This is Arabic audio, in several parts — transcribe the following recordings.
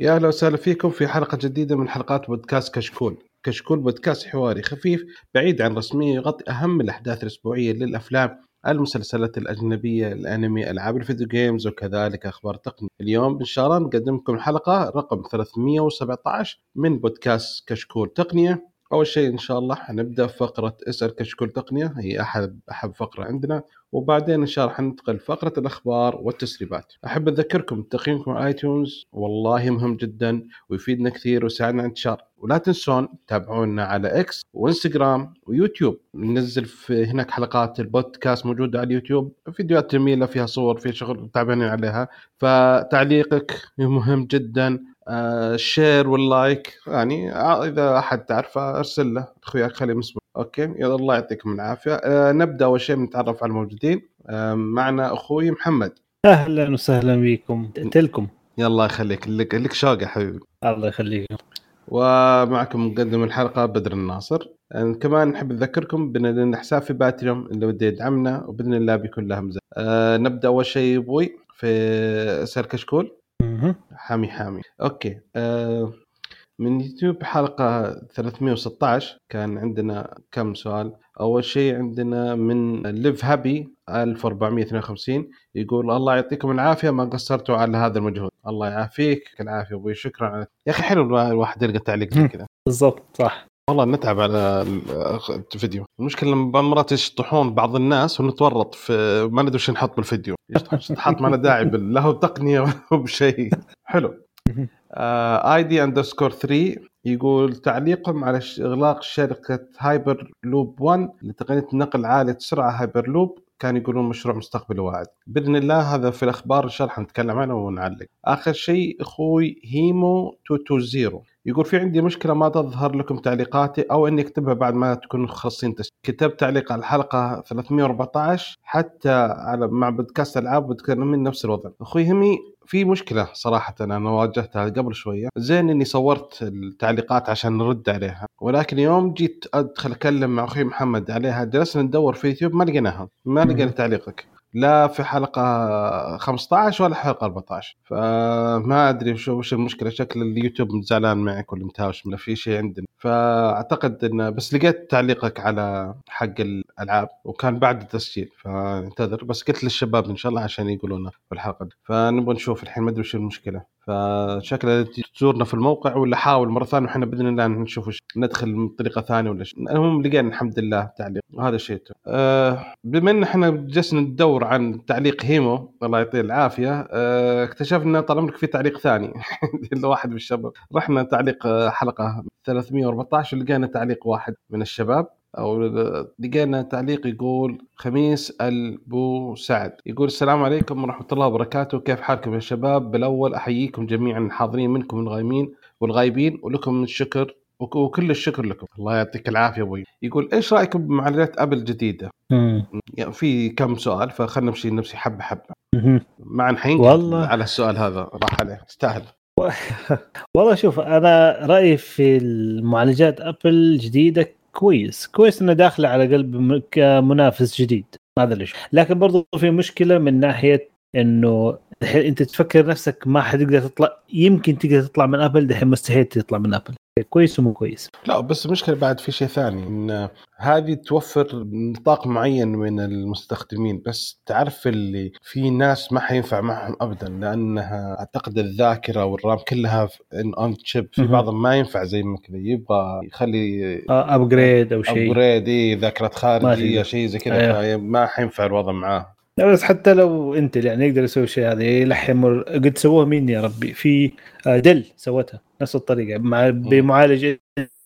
يا أهلا وسهلا فيكم في حلقة جديدة من حلقات بودكاست كشكول. كشكول بودكاست حواري خفيف بعيد عن رسميه يغطي أهم الأحداث الأسبوعية للأفلام المسلسلات الأجنبية الأنمي ألعاب ال video games وكذلك أخبار تقنية. اليوم إن شاء الله نقدم لكم الحلقة رقم 317 من بودكاست كشكول تقنية. أول شيء إن شاء الله حنبدأ فقرة اسأل كشكول تقنية هي أحد احب فقرة عندنا وبعدين إن شاء الله حننتقل فقره الأخبار والتسريبات. أحب أذكركم تقييمكم على آيتونز والله مهم جدا ويفيدنا كثير ويساعدنا على انتشار ولا تنسون تتابعونا على إكس وإنستغرام ويوتيوب. ننزل في هناك حلقات البودكاست موجودة على اليوتيوب. فيديوهات جميلة فيها صور فيها شغل تعبانين عليها. فتعليقك مهم جدا. آه، ال share وال like يعني إذا أحد تعرفه أرسل له. أخوياك خليه مسموع. okay يلا الله يعطيكم العافية. أه نبدأ أول شيء نتعرف على الموجودين. أه معنا أخوي محمد. أهلا وسهلا بكم. تلكم. يلا يخليك لك لك شوق يا حبيبي. الله يخليكم ومعكم مقدم الحلقة بدر الناصر. أه كمان نحب نذكركم بأن لنا حساب في باتريون اللي بده يدعمنا وبإذن الله بيكون له مزايا أه نبدأ أول شيء أبوي في اسأل كشكول حامي حامي. okay. أه من يوتيوب حلقة 316 كان عندنا كم سؤال؟ أول شيء عندنا من ليف هابي 1452 يقول الله يعطيكم العافية ما قصرتوا على هذا المجهود. الله يعافيك العافية أبوي شكرا. على يا أخي حلو الواحد يلقى تعليق زي كذا. بالضبط صح. والله نتعب على الفيديو. المشكلة لما مرات يشطحون بعض الناس ونتورط في ما ندري وش نحط بالفيديو. شطحات ما له داعي لا هو بتقنية ولا بشيء. حلو. ID underscore 3 يقول تعليقهم على إغلاق شركة هايبر لوب 1 لتقنية نقل عاليه السرعه هايبر لوب كان يقولون مشروع مستقبل واعد. بإذن الله هذا في الأخبار إن شاء الله حنتكلم عنه ونعلق. آخر شيء إخوي هيمو 220 يقول في عندي مشكلة ما تظهر لكم تعليقاتي أو إني أكتبها بعد ما تكونوا خلصين تسجيل كتبت تعليق على الحلقة 314 حتى على مع بودكاست ألعاب من نفس الوضع. أخوي همي في مشكلة صراحة أنا واجهتها قبل شوية. زين إني صورت التعليقات عشان نرد عليها. ولكن يوم جيت أدخل أكلم مع أخوي محمد عليها جلسنا ندور في يوتيوب ما لقيناها. ما لقينا تعليقك. لا في حلقة 15 ولا حلقة 14 فما أدري شو وش المشكلة. شكل اليوتيوب زعلان معك ولا متهاوش ولا في شيء عندنا. فأعتقد انه بس لقيت تعليقك على حق الألعاب وكان بعد التسجيل فانتظر. بس قلت للشباب إن شاء الله عشان يقولونه في الحلقة فنبغى نشوف الحين ما أدري وش المشكلة. فشكله تزورنا في الموقع ولا حاول مرة ثانية وحنا بإذن الله نشوف ندخل بطريقه ثانية ولا شيء. المهم لقينا الحمد لله تعليق. وهذا الشيء. أه بما إن إحنا جلسنا ندور عن تعليق هيمو الله يعطيه العافية أه اكتشفنا طال عمرك في تعليق ثاني. لواحد من الشباب. رحنا تعليق آه، حلقة 314 لقينا تعليق واحد من الشباب. أو لقينا تعليق يقول خميس ألبو سعد. يقول السلام عليكم ورحمة الله وبركاته. كيف حالكم يا شباب؟ بالأول أحييكم جميعا الحاضرين منكم الغايمين والغايبين ولكم الشكر وكل الشكر لكم. الله يعطيك العافية أبوي. يقول إيش رأيكم بمعالجات أبل الجديدة؟ يعني في كم سؤال فخلنا نمشي نفسي حبة حبة. مع الحين والله. على السؤال هذا. راح عليه. استاهل. والله شوف أنا رأيي في المعالجات أبل الجديدة كويس كويس إنه داخله على قلب كمنافس جديد. هذا ليش. لكن برضو في مشكلة من ناحية إنه أنت تفكر نفسك ما حتقدر تطلع يمكن تقدر تطلع من أبل دحين مستحيل تطلع من أبل. كويس ومو كويس. لا بس المشكلة بعد في شيء ثاني إن هذه توفر نطاق معين من المستخدمين بس تعرف اللي في ناس ما حينفع معهم ابدا لأنها أعتقد الذاكرة وال RAM كلها on chip في بعضهم ما ينفع زي ما كذا يبغى يخلي upgrade أو شيء. upgrade اي ذاكرة خارجية شيء زي كذا أيوه. ما حينفع الوضع معاه. لا بس حتى لو إنتل يعني يقدر يسوي الشيء هذا يلحم قد سووه مين يا ربي في آه، دل سوتها. نفس الطريقة مع بمعالج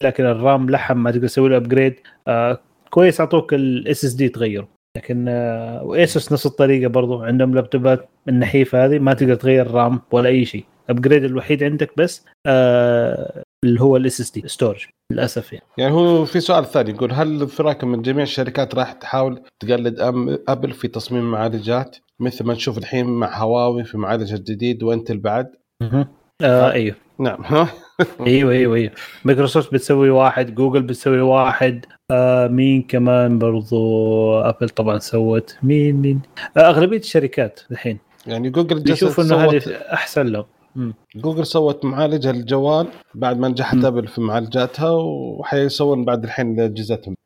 لكن ال RAM لحم ما تقدر تسوي له upgrade آه كويس أعطوك ال SSD تغيره. لكن آه وايسوس نفس الطريقة برضو عندهم لابتوبات النحيفة هذه ما تقدر تغير RAM ولا أي شيء. upgrade الوحيد عندك بس آه اللي هو ال SSD storage للأسف يعني. يعني هو في سؤال ثاني يقول هل في رايكم من جميع الشركات راح تحاول تقلد أبل في تصميم معالجات؟ مثل ما نشوف الحين مع هواوي في معالج جديد وإنتل بعد؟ أها آه أيوه. نعم. أيوه أيوه أيوه. مايكروسوفت بتسوي واحد جوجل بتسوي واحد. آه مين كمان برضو؟ أبل طبعا سوت. مين مين؟ آه أغلبية الشركات الحين. يعني جوجل يشوف إنه هذه أحسن لهم. جوجل سوت معالج الجوال بعد ما نجحت. أبل في معالجاتها وحيسوون بعد الحين اجهزتهم.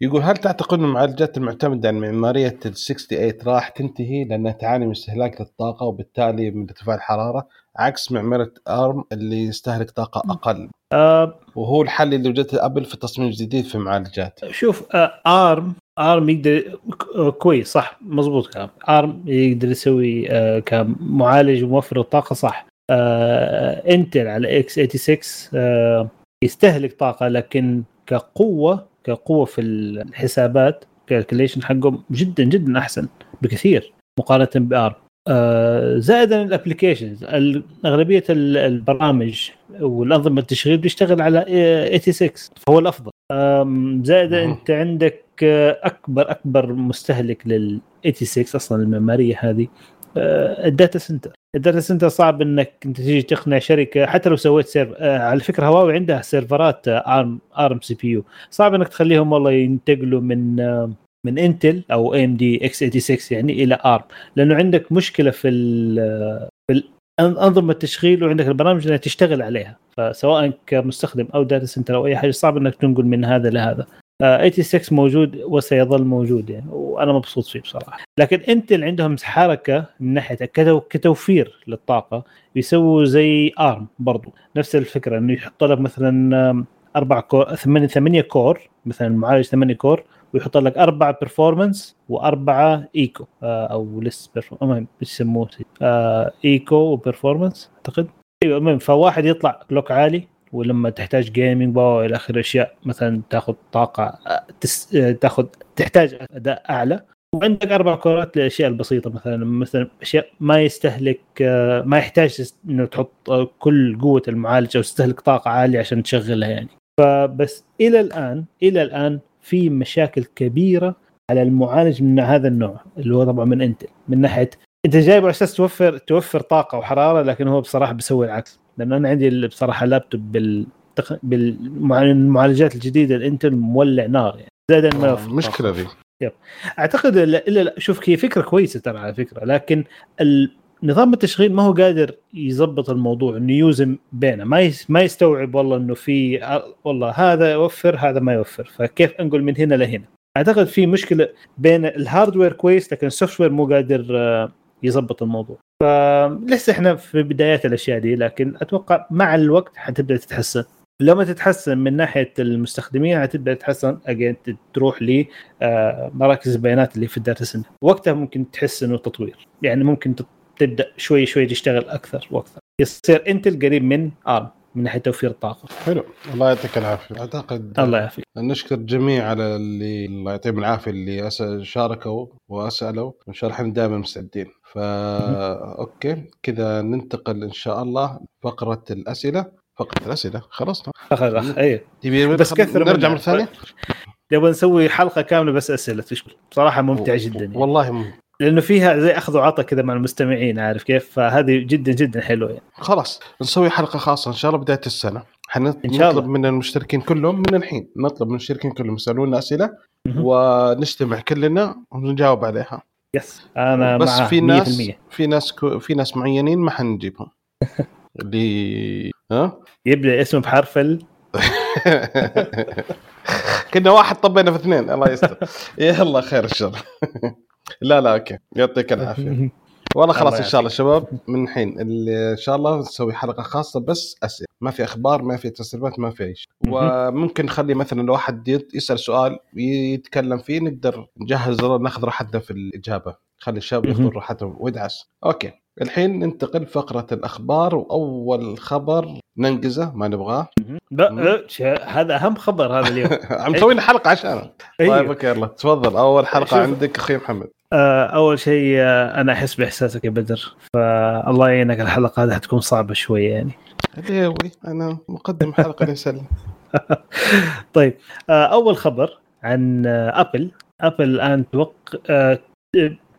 يقول هل تعتقد إن المعالجات المعتمدة على معمارية ال 68 راح تنتهي لأنها تعاني من استهلاك للطاقة وبالتالي من ارتفاع الحرارة؟ عكس معماريه أرم اللي يستهلك طاقة أقل. آه وهو الحل اللي وجدته ابل في تصميم جديد في معالجات. شوف آه أرم أرم يقدر آه، كويس صح مزبوط كلام. أرم يقدر يسوي آه كمعالج وموفر الطاقة صح. آه إنتل على x 86 آه يستهلك طاقة لكن كقوة كقوة في الحسابات calculation حقهم جدا جدا أحسن بكثير مقارنة بأرم. آه زائدا ال applications أغلبية ال- البرامج والأنظمة التشغيل بيشتغل على آه، 86 فهو الأفضل. زائدا. أنت عندك آه، أكبر أكبر مستهلك لل 86 أصلا المعمارية هذه آه، ال data center. ال data center صعب إنك أنت تيجي تقنع شركة حتى لو سويت server على فكرة هواوي عندها سيرفرات أرم أرم CPU. صعب إنك تخليهم والله ينتقلوا من من انتل أو AMD x 86 يعني إلى ارم لأنه عندك مشكلة في في أنظمة التشغيل وعندك البرامج انها تشتغل عليها. فسواء كمستخدم أو data center أو أي حاجة صعب إنك تنقل من هذا لهذا آه، 86 موجود وسيظل موجود يعني وأنا مبسوط فيه بصراحة. لكن انتل عندهم حركة من ناحية كتو- كتوفير للطاقة يسووا زي ارم برضو. نفس الفكرة إنه يحط لك مثلا أربع core ثمانيه ثمانية core مثلا معالج ثمانية core ويحط لك أربعة performance وأربعة eco آه، أو لس المهم إيش يسموه آه، eco و performance أعتقد. أيوه المهم فواحد يطلع clock عالي ولما تحتاج gaming والى اخره اشياء مثلا تاخذ طاقة آه، تس... تاخذ تحتاج أداء أعلى. وعندك أربع كورات للأشياء البسيطة مثلا مثلا أشياء ما يستهلك ما يحتاج إنه تحط كل قوة المعالج أو تستهلك طاقة عالية عشان تشغلها يعني. فبس إلى الآن إلى الآن في مشاكل كبيرة على المعالج من هذا النوع اللي هو طبعا من انتل من ناحية أنت جايبه على أساس توفر توفر طاقة وحرارة لكن هو بصراحة بيسوي العكس. لأن أنا عندي بصراحة لابتوب بال بالمعالجات الجديدة الانتل مولع نار يعني. زائد ما المشكلة طاقة. ذي. أعتقد الا لا شوف هي فكرة كويسة ترى على فكرة لكن ال- نظام التشغيل ما هو قادر يظبط الموضوع إنه يوزن بينه. ما ما يستوعب والله إنه في آه، والله هذا يوفر هذا ما يوفر. فكيف أنقل من هنا لهنا؟ أعتقد في مشكلة بين ال hardware كويس لكن ال software مو قادر آه، يظبط الموضوع. فلسه إحنا في بدايات الأشياء دي لكن أتوقع مع الوقت حتبدأ تتحسن. لما تتحسن من ناحية المستخدمين حتبدأ تتحسن again تروح لمراكز البيانات اللي في ال data center. وقتها ممكن تحس إنه تطوير. يعني ممكن تبدأ شوي شوي تشتغل أكثر وأكثر. يصير أنتل قريب من آرم من ناحية توفير الطاقة. حلو. الله يعطيك العافية. أعتقد الله يعافيك. نشكر جميع على اللي الله يعطيهم العافية اللي شاركوا وأسألوا. وان شاء الله دائما مستعدين. فا okay. كذا ننتقل إن شاء الله فقرة الأسئلة. فقرة الأسئلة. خلصنا. اخذ اخ اي تبي بس كثر نرجع. مرة ثانية؟ نبغى نسوي حلقة كاملة بس أسئلة تشكر بصراحة ممتع جدا يعني. والله م... لأنه فيها زي أخذ وعطى كذا مع المستمعين عارف كيف؟ فهذه جدا جدا حلوة يعني. خلاص نسوي حلقة خاصة إن شاء الله بداية السنة. حنطلب. من المشتركين كلهم من الحين نطلب من المشتركين كلهم يسالونا أسئلة. ونجتمع كلنا ونجاوب عليها. يس أنا بس في 100% ناس في ناس كو- في ناس معينين ما حنجيبهم. اللي ها؟ يبدأ اسمه بحرف ال. كنا واحد طبينا في اثنين الله يستر. يلا خير الشر لا لا okay. يعطيك العافية. والله خلاص إن شاء الله شباب من الحين إن شاء الله نسوي حلقة خاصة بس أسئلة. ما في أخبار ما في تسريبات ما في أي شيء. وممكن نخلي مثلا لو واحد يت- يسأل سؤال يتكلم فيه نقدر نجهز ناخذ راحتنا في الإجابة. خلي الشباب. ياخذون راحتهم ويدعس. okay. الحين ننتقل فقره الأخبار وأول خبر ننقزه ما نبغاه. لا هذا أهم خبر هذا اليوم. عم مسوي لنا حلقة عشانه. طيب أيوه. okay يلا تفضل. أول حلقة شوف. عندك أخوي محمد. أول شيء آه، أنا أحس بإحساسك يا بدر. فالله يعينك الحلقة هذه حتكون صعبة شوية يعني. ليوي أنا مقدم حلقة ليسلم طيب آه، أول خبر عن آه، أبل. أبل الآن توق... آه،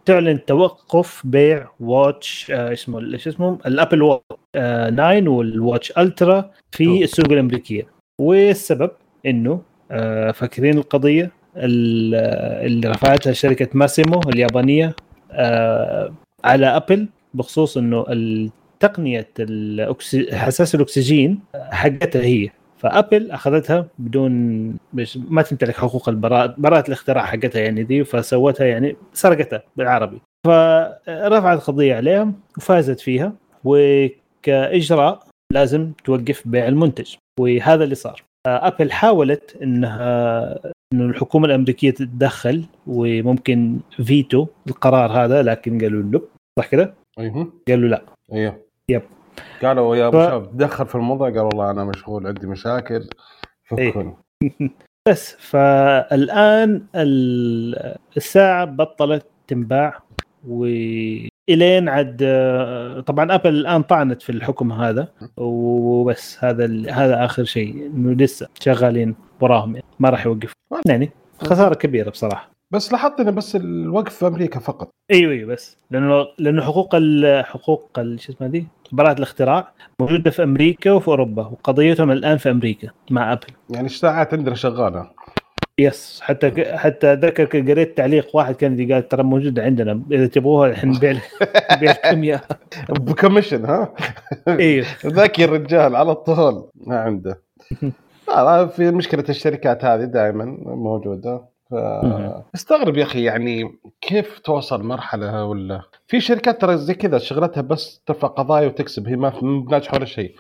تعلن توقف بيع watch آه، اسمه إيش اسمه؟ ال Apple Watch آه، 9 والواتش ألترا في. السوق الأمريكية. والسبب إنه آه، فاكرين القضية؟ ال- آه، اللي رفعتها شركة ماسيمو اليابانية آه، على أبل بخصوص إنه تقنيه. حساس الأكسجين حقتها هي فأبل أخذتها بدون ما تمتلك حقوق البراءه براءة الاختراع حقتها يعني دي فسوتها يعني سرقتها بالعربي فرفعت قضية عليهم وفازت فيها وكإجراء لازم توقف بيع المنتج وهذا اللي صار أبل حاولت إنها إنه الحكومة الأمريكية تتدخل وممكن فيتو القرار هذا لكن قالوا له صح كده؟ أيوه قالوا لا أيوه يب. قالوا يا أبو ف- شباب تدخل في الموضوع قال والله أنا مشغول عندي مشاكل إيه. فكوني بس فالآن ال- الساعة بطلت تنباع والين عاد طبعا ابل الآن طعنت في الحكم هذا وبس هذا ال- هذا آخر شيء إنه لسه شغالين وراهم يعني ما راح يوقفوا يعني خسارة كبيرة بصراحة. بس لاحظت إنه بس الوقف في أمريكا فقط. أيوه أيوه بس. لأنه لأنه حقوق ال حقوق ال- شو اسمه دي؟ براءة الاختراع موجودة في أمريكا وفي أوروبا وقضيتهم الآن في أمريكا مع ابل يعني الساعات عندنا شغالة؟ yes حتى حتى ذكر قريت تعليق واحد كندي قال ترى موجوده عندنا إذا تبغوها الحين نبيع نبيع لكم اياها بكوميشن ها؟ أيوه ذكي الرجال على طول ما عنده. لا في مشكلة الشركات هذه دائما موجودة. ف... استغرب يا أخي يعني كيف توصل مرحلة ولا؟ في شركات ترى زي كذا شغلتها بس ترفع قضايا وتكسب هي ما بناجحه ولا شيء.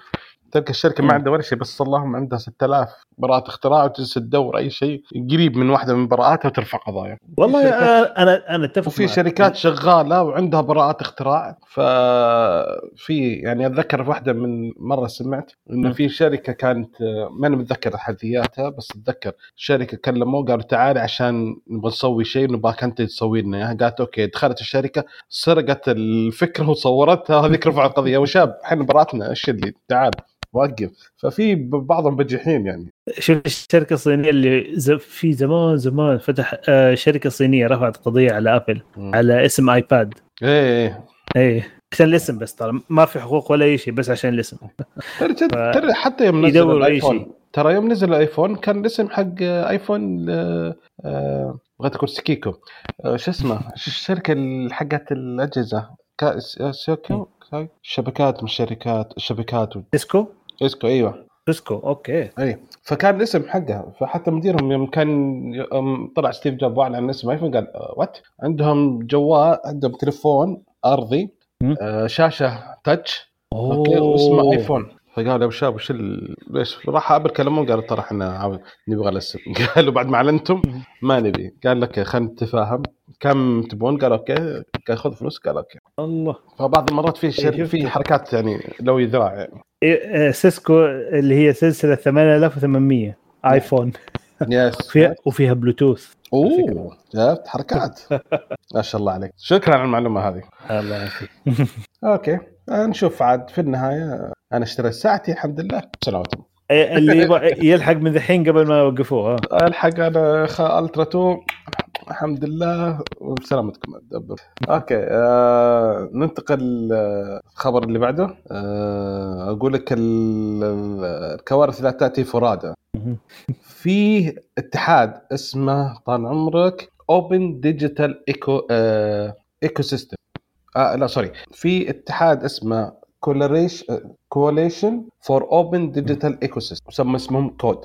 تلقى الشركة ما. عندها ولا شيء بس اللهم عندها 6000 براءة اختراع وتجلس تدور أي شيء قريب من واحدة من براءاتها وترفع قضايا والله شركات- أنا أنا أتفق وفي معك. شركات شغالة وعندها براءات اختراع ففي يعني أتذكر في واحدة من مرة سمعت إنه. في شركة كانت ماني متذكر حذياتها بس أتذكر شركة كلموه قالوا تعالي عشان نبغى نسوي شيء نبغاك أنت تسوي لنا إياها قالت أوكي دخلت الشركة سرقت الفكرة وصورتها هذيك رفعت قضية وشاب إحنا براءتنا إيش اللي تعال وقف ففي بعضهم بجحين يعني. شوف الشركة الصينية اللي. في زمان زمان فتح آه، شركة صينية رفعت قضية على ابل مم. على اسم ايباد إيه إيه اي عشان الاسم بس ترى ما في حقوق ولا أي شيء بس عشان الاسم. ترى ترى حتى يوم نزل يدور ال iPhone شيء. ترى يوم نزل ال iPhone كان الاسم حق آيفون آه، بغيت أقول سكيكو. آه، شو اسمه؟ الشركة حقت الأجهزة كا- سيسكو شبكات من الشركات الشبكات و- Cisco Cisco إيوه. Cisco okay. إي. فكان الاسم حقها فحتى مديرهم يوم كان طلع ستيف جوب وأعلن عن اسم iPhone قال what عندهم جوال عندهم تليفون أرضي. آه، شاشة touch okay واسمه iPhone فقال يا أبو شباب وش. ليش راح Apple كلمهم قالوا ترى إحنا نبغى الاسم. قالوا بعد ما أعلنتم ما نبي. قال لك خلينا نتفاهم. كم تبون؟ قال okay قال خذ فلوس. قال okay. الله. فبعض المرات في شر... شفت. في حركات يعني لوي ذراع يعني. إيه، آه، Cisco اللي هي سلسلة 8800 IP Phone. Yes فيها وفيها بلوتوث أوه شفت حركات. ما شاء الله عليك. شكرا على المعلومة هذه. الله يعافيك. Okay. آه، نشوف عاد في النهاية. أنا اشتريت ساعتي الحمد لله. سلامتكم. إيه، اللي يبغى يلحق من ذحين قبل ما يوقفوه ها. ألحق أنا خ- Ultra 2 الحمد لله وبسلامتكم ادبر okay آه ننتقل آه، الخبر اللي بعده. آه أقول لك ال- ال- الكوارث لا تأتي فرادى في اتحاد اسمه طال عمرك Open Digital Eco Ecosystem آه لا sorry في اتحاد اسمه Coalition for Open Digital Ecosystem اسمهم كود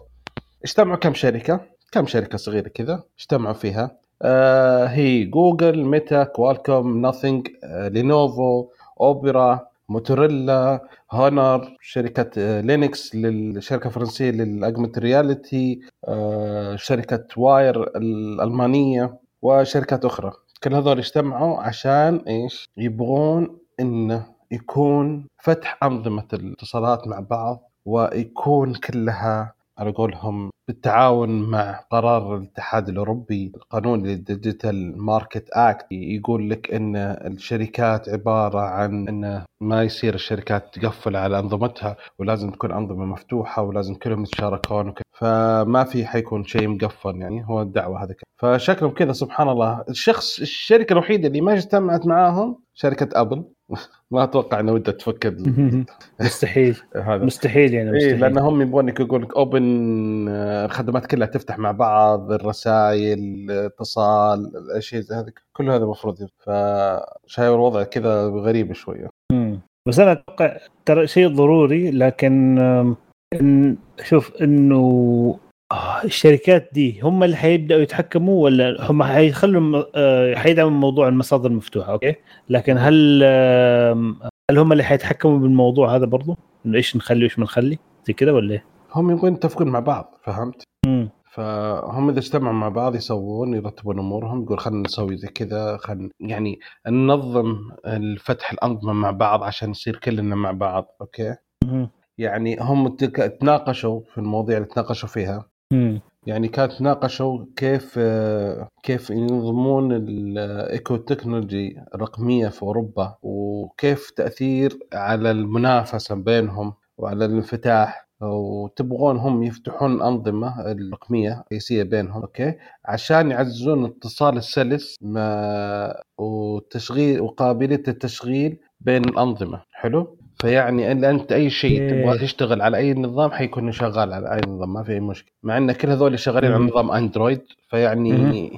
اجتمعوا كم شركة؟ كم شركة صغيرة كذا اجتمعوا فيها؟ آه هي Google Meta Qualcomm Nothing آه Lenovo Opera Motorola Honor شركة آه، Lynx الشركة الفرنسية لل augmented reality آه، شركة Wire الألمانية وشركات أخرى. كل هذول اجتمعوا عشان إيش؟ يبغون إنه يكون فتح أنظمة الاتصالات مع بعض ويكون كلها على قولهم بالتعاون مع قرار الاتحاد الأوروبي القانون لل Digital Market Act يقول لك إن الشركات عبارة عن إن ما يصير الشركات تقفل على أنظمتها ولازم تكون أنظمة مفتوحة ولازم كلهم يتشاركون وكذا فما في حيكون شيء مقفل يعني هو الدعوة هذه فشكلهم كذا سبحان الله. الشخص الشركة الوحيدة اللي ما اجتمعت معاهم شركة Apple ما أتوقع إنه ودها تفك ال- مستحيل. هذا. مستحيل يعني اي مستحيل. لأن هم يبغونك يقول لك open الخدمات كلها تفتح مع بعض الرسائل الاتصال الاشياء زي هذه. كل هذا المفروض فشايف الوضع كذا غريب شوية. بس أنا أتوقع ترى شيء ضروري لكن إن شوف إنه آه، الشركات دي هم اللي حيبدأوا يتحكموا ولا هم حيخلوا آه، حيدعموا موضوع المصادر المفتوحة okay لكن هل هل هم اللي حيتحكموا بالموضوع هذا برضو إنه إيش نخلي وإيش ما نخلي زي كذا ولا إيه؟ هم يبغون يتفقون مع بعض فهمت؟ مم. فهم إذا اجتمعوا مع بعض يسوون يرتبون أمورهم يقول خلينا نسوي زي كذا خلينا يعني ننظم الفتح الأنظمة مع بعض عشان نصير كلنا مع بعض okay مم. يعني هم تناقشوا في المواضيع اللي تناقشوا فيها يعني كانت تناقشوا كيف كيف ينظمون ال eco technology الرقمية في أوروبا وكيف تأثير على المنافسة بينهم وعلى الانفتاح وتبغون هم يفتحون الانظمه الرقمية الرئيسية بينهم. okay؟ عشان يعززون الاتصال السلس ما وتشغيل وقابلية التشغيل بين الأنظمة. حلو؟ فيعني ان أنت أي شيء إيه. تبغى تشتغل على أي نظام حيكون شغال على أي نظام ما في أي مشكلة مع إن كل هذول شغالين على. نظام Android فيعني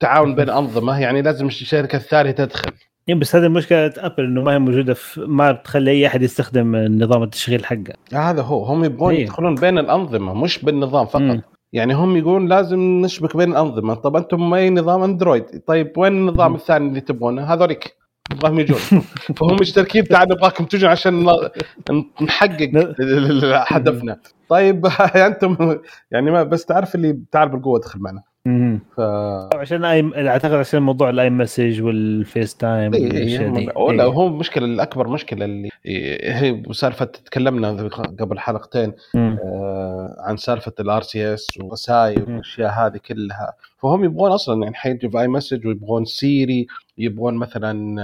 تعاون بين أنظمة يعني لازم الشركة الثانية تدخل إيه بس هذه مشكله أبل إنه ما هي موجودة في ما بتخلي أي أحد يستخدم نظام التشغيل حقه هذا هو هم يبغون إيه. يدخلون بين الأنظمة مش بالنظام فقط مم. يعني هم يقولون لازم نشبك بين الأنظمة طب أنتم أي نظام أندرويد طيب وين النظام. الثاني اللي تبغونه هذوليك نبغاهم يجون فهم مشتركين تعال نبغاكم تجون عشان نحقق هدفنا طيب أنتم يعني ما بس تعرف اللي تعال بالقوه ادخل معنا. ف عشان اي أعتقد عشان موضوع ال iMessage وال FaceTime إيه إيه ولا إيه. هو المشكلة الأكبر مشكلة اللي هي سالفة تكلمنا قبل حلقتين مم. آه، عن سالفة ال RCS والرسائل. والأشياء هذه كلها فهم يبغون أصلا يعني حيجي في iMessage ويبغون Siri يبغون مثلا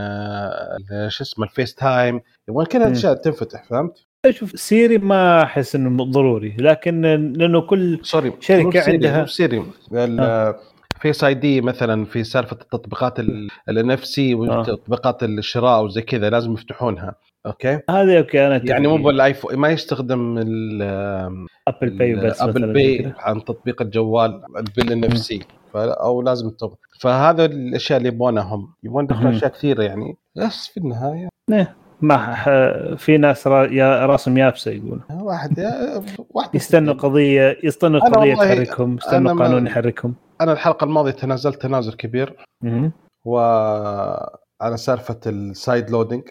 آه، شو اسمه ال FaceTime يبغون كل. هالاشياء تنفتح فهمت؟ شوف Siri ما أحس إنه ضروري لكن لأنه كل sorry Siri، عندها- Siri Face ID مثلا في سالفة التطبيقات ال NFC وتطبيقات الشراء وزي كذا لازم يفتحونها. Okay؟ هذه okay أنا يعني مو. بال iPhone ما يستخدم ال- Apple Pay بس Apple Pay. عن تطبيق الجوال بال NFC أو لازم تطبق. فهذا الأشياء اللي يبغونها هم مهم. أشياء كثيرة يعني. بس في النهاية. ما. في ناس را... يا راسم يابسة يقول واحد يا- واحد يستنوا قضيه يستنوا أنا قضية تحركهم ما- قانون يحركهم أنا الحلقة الماضية تنازلت تنازل كبير مهم. وعلى سالفة ال sideloading.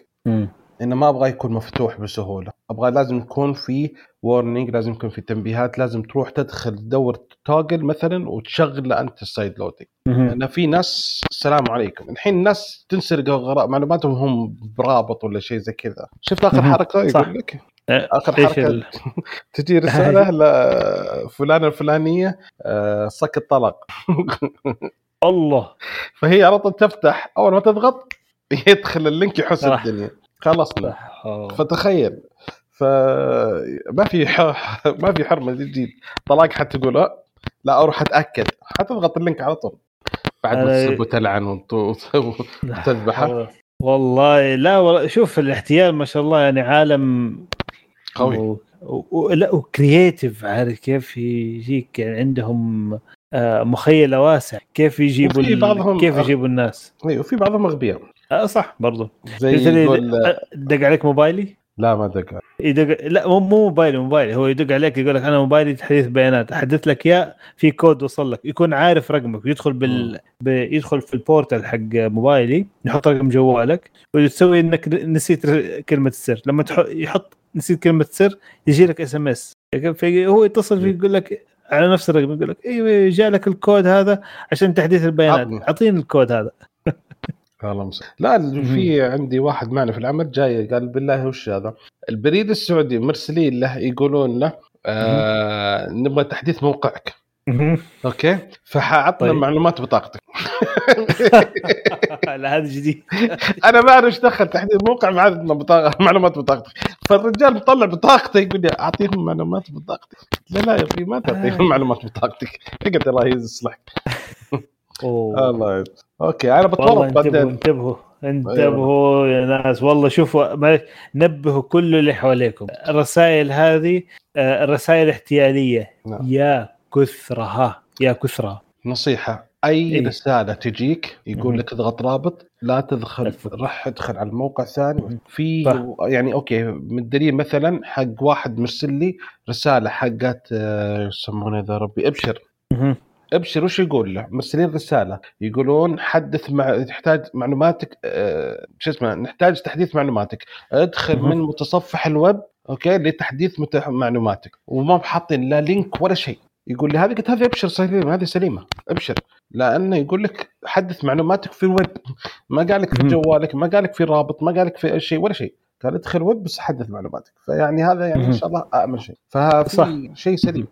إنه ما أبغى يكون مفتوح بسهولة أبغى لازم يكون في warning لازم يكون في تنبيهات لازم تروح تدخل تدور توجل مثلا وتشغل أنت ال sideloading. لأن في ناس السلام عليكم الحين الناس تنسرق معلوماتهم هم برابط ولا شيء زي كذا شفت آخر. حركة. يقول لك آه، آخر حركة ال... تجي رسالة لفلانه الفلانية آه، صك الطلاق الله فهي على طول تفتح أول ما تضغط يدخل ال link يحس. الدنيا خلصنا. آه. فتخيل فما في ح... ما في حرمة تجي طلاق حتى تقول أه، لا أروح أتأكد. حتضغط ال link على طول. بعد ما تسب وتلعن وت- وتذبحة. والله. لا والله. شوف الاحتيال ما شاء الله يعني عالم قوي. و... و... لا و creative عارف كيف يجيك يعني عندهم آه، مخيلة واسع كيف يجيبوا وفي بعضهم- كيف يجيبوا الناس؟ أيوه في بعضهم أغبياء. آه صح برضو. زي يقول آه، دق عليك موبايلي. لا ما دق يدق لا مو مو موبايلي موبايلي هو يدق عليك يقول لك أنا موبايلي تحديث بيانات. أحدث لك إياه في كود وصل لك. يكون عارف رقمك. يدخل بال ب... يدخل في ال portal حق موبايلي يحط رقم جوالك وتسوي إنك نسيت كلمة السر. لما تح... يحط نسيت كلمة سر يجي لك SMS. هو يتصل فيك يقول لك على نفس الرقم يقول لك إيوه جاء لك الكود هذا عشان تحديث البيانات. أعطيني الكود هذا. والله. لا في عندي واحد معنا في العمل جاي قال بالله وش هذا؟ البريد السعودي مرسلين له يقولون له آه نبغى تحديث موقعك. okay؟ فحعطنا طيب. معلومات بطاقتك. لا هذا جديد. أنا ما اعرف إيش دخل تحديد موقع ما عندنا بطاقه معلومات بطاقتك. فالرجال مطلع بطاقته يقول لي أعطيهم معلومات بطاقتك. لا لا يا أخي ما تعطيهم معلومات بطاقتك. اقعد الله يصلحك. أوه. الله يعين. أوكي أنا بتورط انتبهوا بعدين انتبهوا انتبهوا يا ناس والله شوفوا نبهوا كل اللي حواليكم الرسائل هذه آه، الرسائل الاحتياليه نعم. يا كثرها يا كثرها نصيحة أي إيه. رسالة تجيك. يقول لك اضغط رابط لا تدخل. راح ادخل على الموقع ثاني. في. يعني okay الدليل مثلا حق واحد مرسل لي رسالة حقت آه، يسمونه ذا ربي أبشر. أبشر وش يقول له؟ مرسلين رسالة يقولون حدث مع تحتاج معلوماتك آه، شو اسمه نحتاج تحديث معلوماتك ادخل. من متصفح ال web okay لتحديث مت- معلوماتك وما بحاطين لا link ولا شيء يقول لي هذه قلت هذه أبشر سليمه هذه سليمة أبشر لأنه يقول لك حدث معلوماتك في الويب ما قال لك في. جوالك ما قال لك في رابط ما قال لك في شيء ولا شيء قال ادخل ويب بس حدث معلوماتك فيعني هذا يعني إن. شاء الله امن شيء صح. ففي شيء سليم.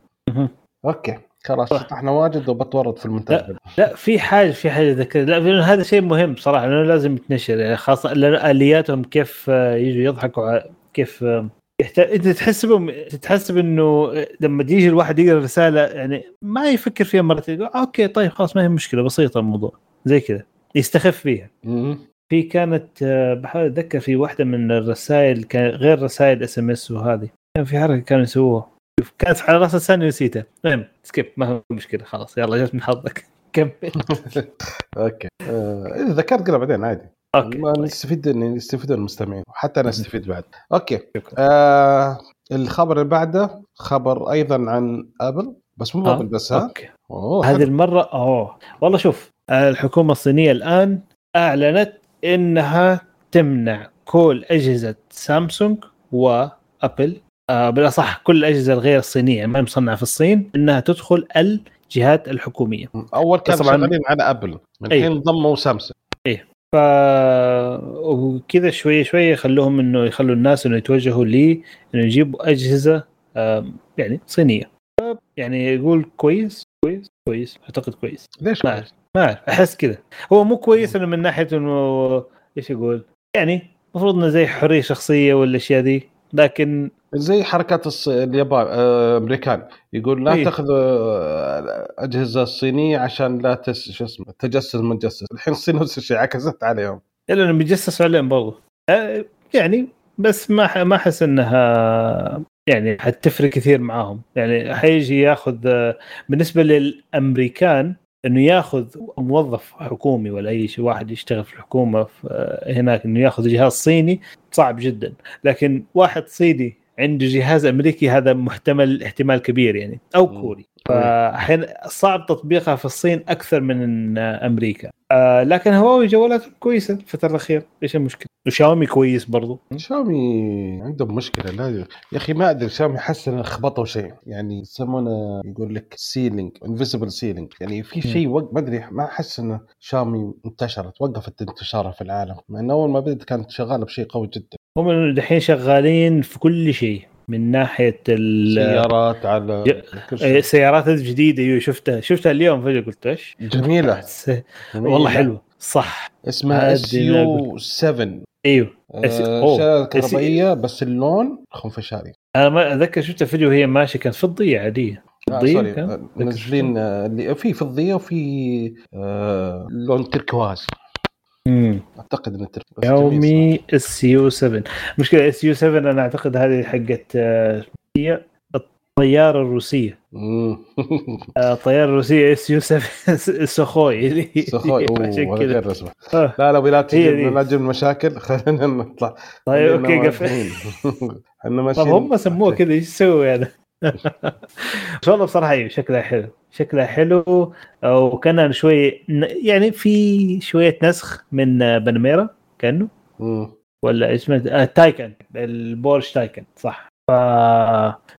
okay خلاص. شطحنا واجد وبتورط في المونتاج لا في حاجة في حاجة ذكر لا لأنه هذا شيء مهم بصراحه لأنه لازم يتنشر. يعني خاصة لأن آلياتهم كيف آه، يجوا يضحكوا كيف آه، يحتاج أنت تحسبهم تتحسب انه لما يجي الواحد يقرأ رسالة يعني ما يفكر فيها مرتين يقول okay طيب خلاص ما هي مشكلة بسيطة الموضوع. زي كذا. يستخف فيها. في كانت آه، بحاول أتذكر في واحدة من الرسائل غير رسائل SMS وهذه. كان في حركة كانوا يسووها. كانت على راس لساني نسيتها المهم skip ما هو مشكلة خلاص يلا جت من حظك. كمل. okay. آه، إذا ذكرت قلنا بعدين عادي. okay. ما. نستفيد يستفيدون المستمعين وحتى أنا أستفيد بعد. okay. آه الخبر اللي بعده خبر أيضا عن آبل بس مو آه، آبل بس ها؟ okay. هذه. المرة أوه. والله شوف الحكومة الصينية الآن أعلنت إنها تمنع كل أجهزة سامسونج وابل بالأصح كل الأجهزة الغير الصينيه ما مصنعة في الصين إنها تدخل الجهات الحكومية. أول كان بس طبعاً- شغالين على أبل الحين. ضموا سامسونج. ف وكذا شوية شوية يخلوهم إنه يخلوا الناس إنه يتوجهوا لي إنه يجيبوا أجهزة يعني صينية. يعني يقول كويس كويس كويس أعتقد كويس. ليش ما أعرف ما أعرف أحس كذا. هو مو كويس إنه من ناحية إنه إيش يقول؟ يعني المفروض إنه زي حرية شخصية والأشياء دي لكن زي حركات. اليابان آه، أمريكان. يقول لا إيه. تاخذوا آه، اجهزه صينيه عشان لا تس... شو اسمه تجسس متجسس الحين الصين نفس الشيء عكست عليهم. إلا انه بيجسسوا عليهم برضو. آه، يعني بس ما ما أحس إنها يعني حتفرق كثير معاهم. يعني حيجي ياخذ آه، بالنسبة للأمريكان إنه ياخذ موظف حكومي ولا أي شيء واحد يشتغل في الحكومة في آه، هناك إنه ياخذ جهاز صيني صعب جدا. لكن واحد صيني عنده جهاز أمريكي هذا محتمل احتمال كبير يعني أو. كوري. فاحيانا صعب تطبيقها في الصين أكثر من أمريكا. آه لكن هواوي جوالاتهم كويسة الفترة الأخيرة إيش المشكلة؟ وشاومي كويس برضو. شاومي عندهم مشكلة لا يا أخي ما أدري شاومي حس ان خبطوا شيء. يعني يسمونه يقول لك ceiling invisible ceiling يعني في شيء وق... ما أدري ما أحس ان شاومي انتشرت وقفت انتشارها في العالم. مع إنه أول ما بدأت كانت شغالة بشيء قوي جدا. هم دحين شغالين في كل شيء من ناحية ال- سيارات على. السيارات الجديده أيوه شفتها شفتها اليوم فجأة قلت إيش؟ جميلة. والله حلوة. صح. اسمها SU 7 إيوه. أوه. الشارع كهربائية بس اللون خنفشاري أنا ما أتذكر شفت فيديو وهي ماشية كانت فضيه عادية. آه فضيه كان؟ آه، منزلين آه، اللي في فضيه وفي آه لون تركواز. مم. أعتقد جميل يومي SU 7 مشكلة SU 7 أنا أعتقد هذه حقت آه، هي الطيارة الروسية. آه، الطيارة الروسية SU 7 سخوي. اللي سخوي عشان كذا. آه، لا لا لا تجيب. لا تجيب مشاكل خلينا نطلع. طيب okay قفل. إحنا طب ماشيين هم سموه كذا إيش يسوي هذا؟ بس والله بصراحة أيوه شكلها حلو. شكلها حلو وكان شوي يعني في شوية نسخ من باناميرا كأنه مم. ولا اسمه آه تايكن البورش تايكن صح ف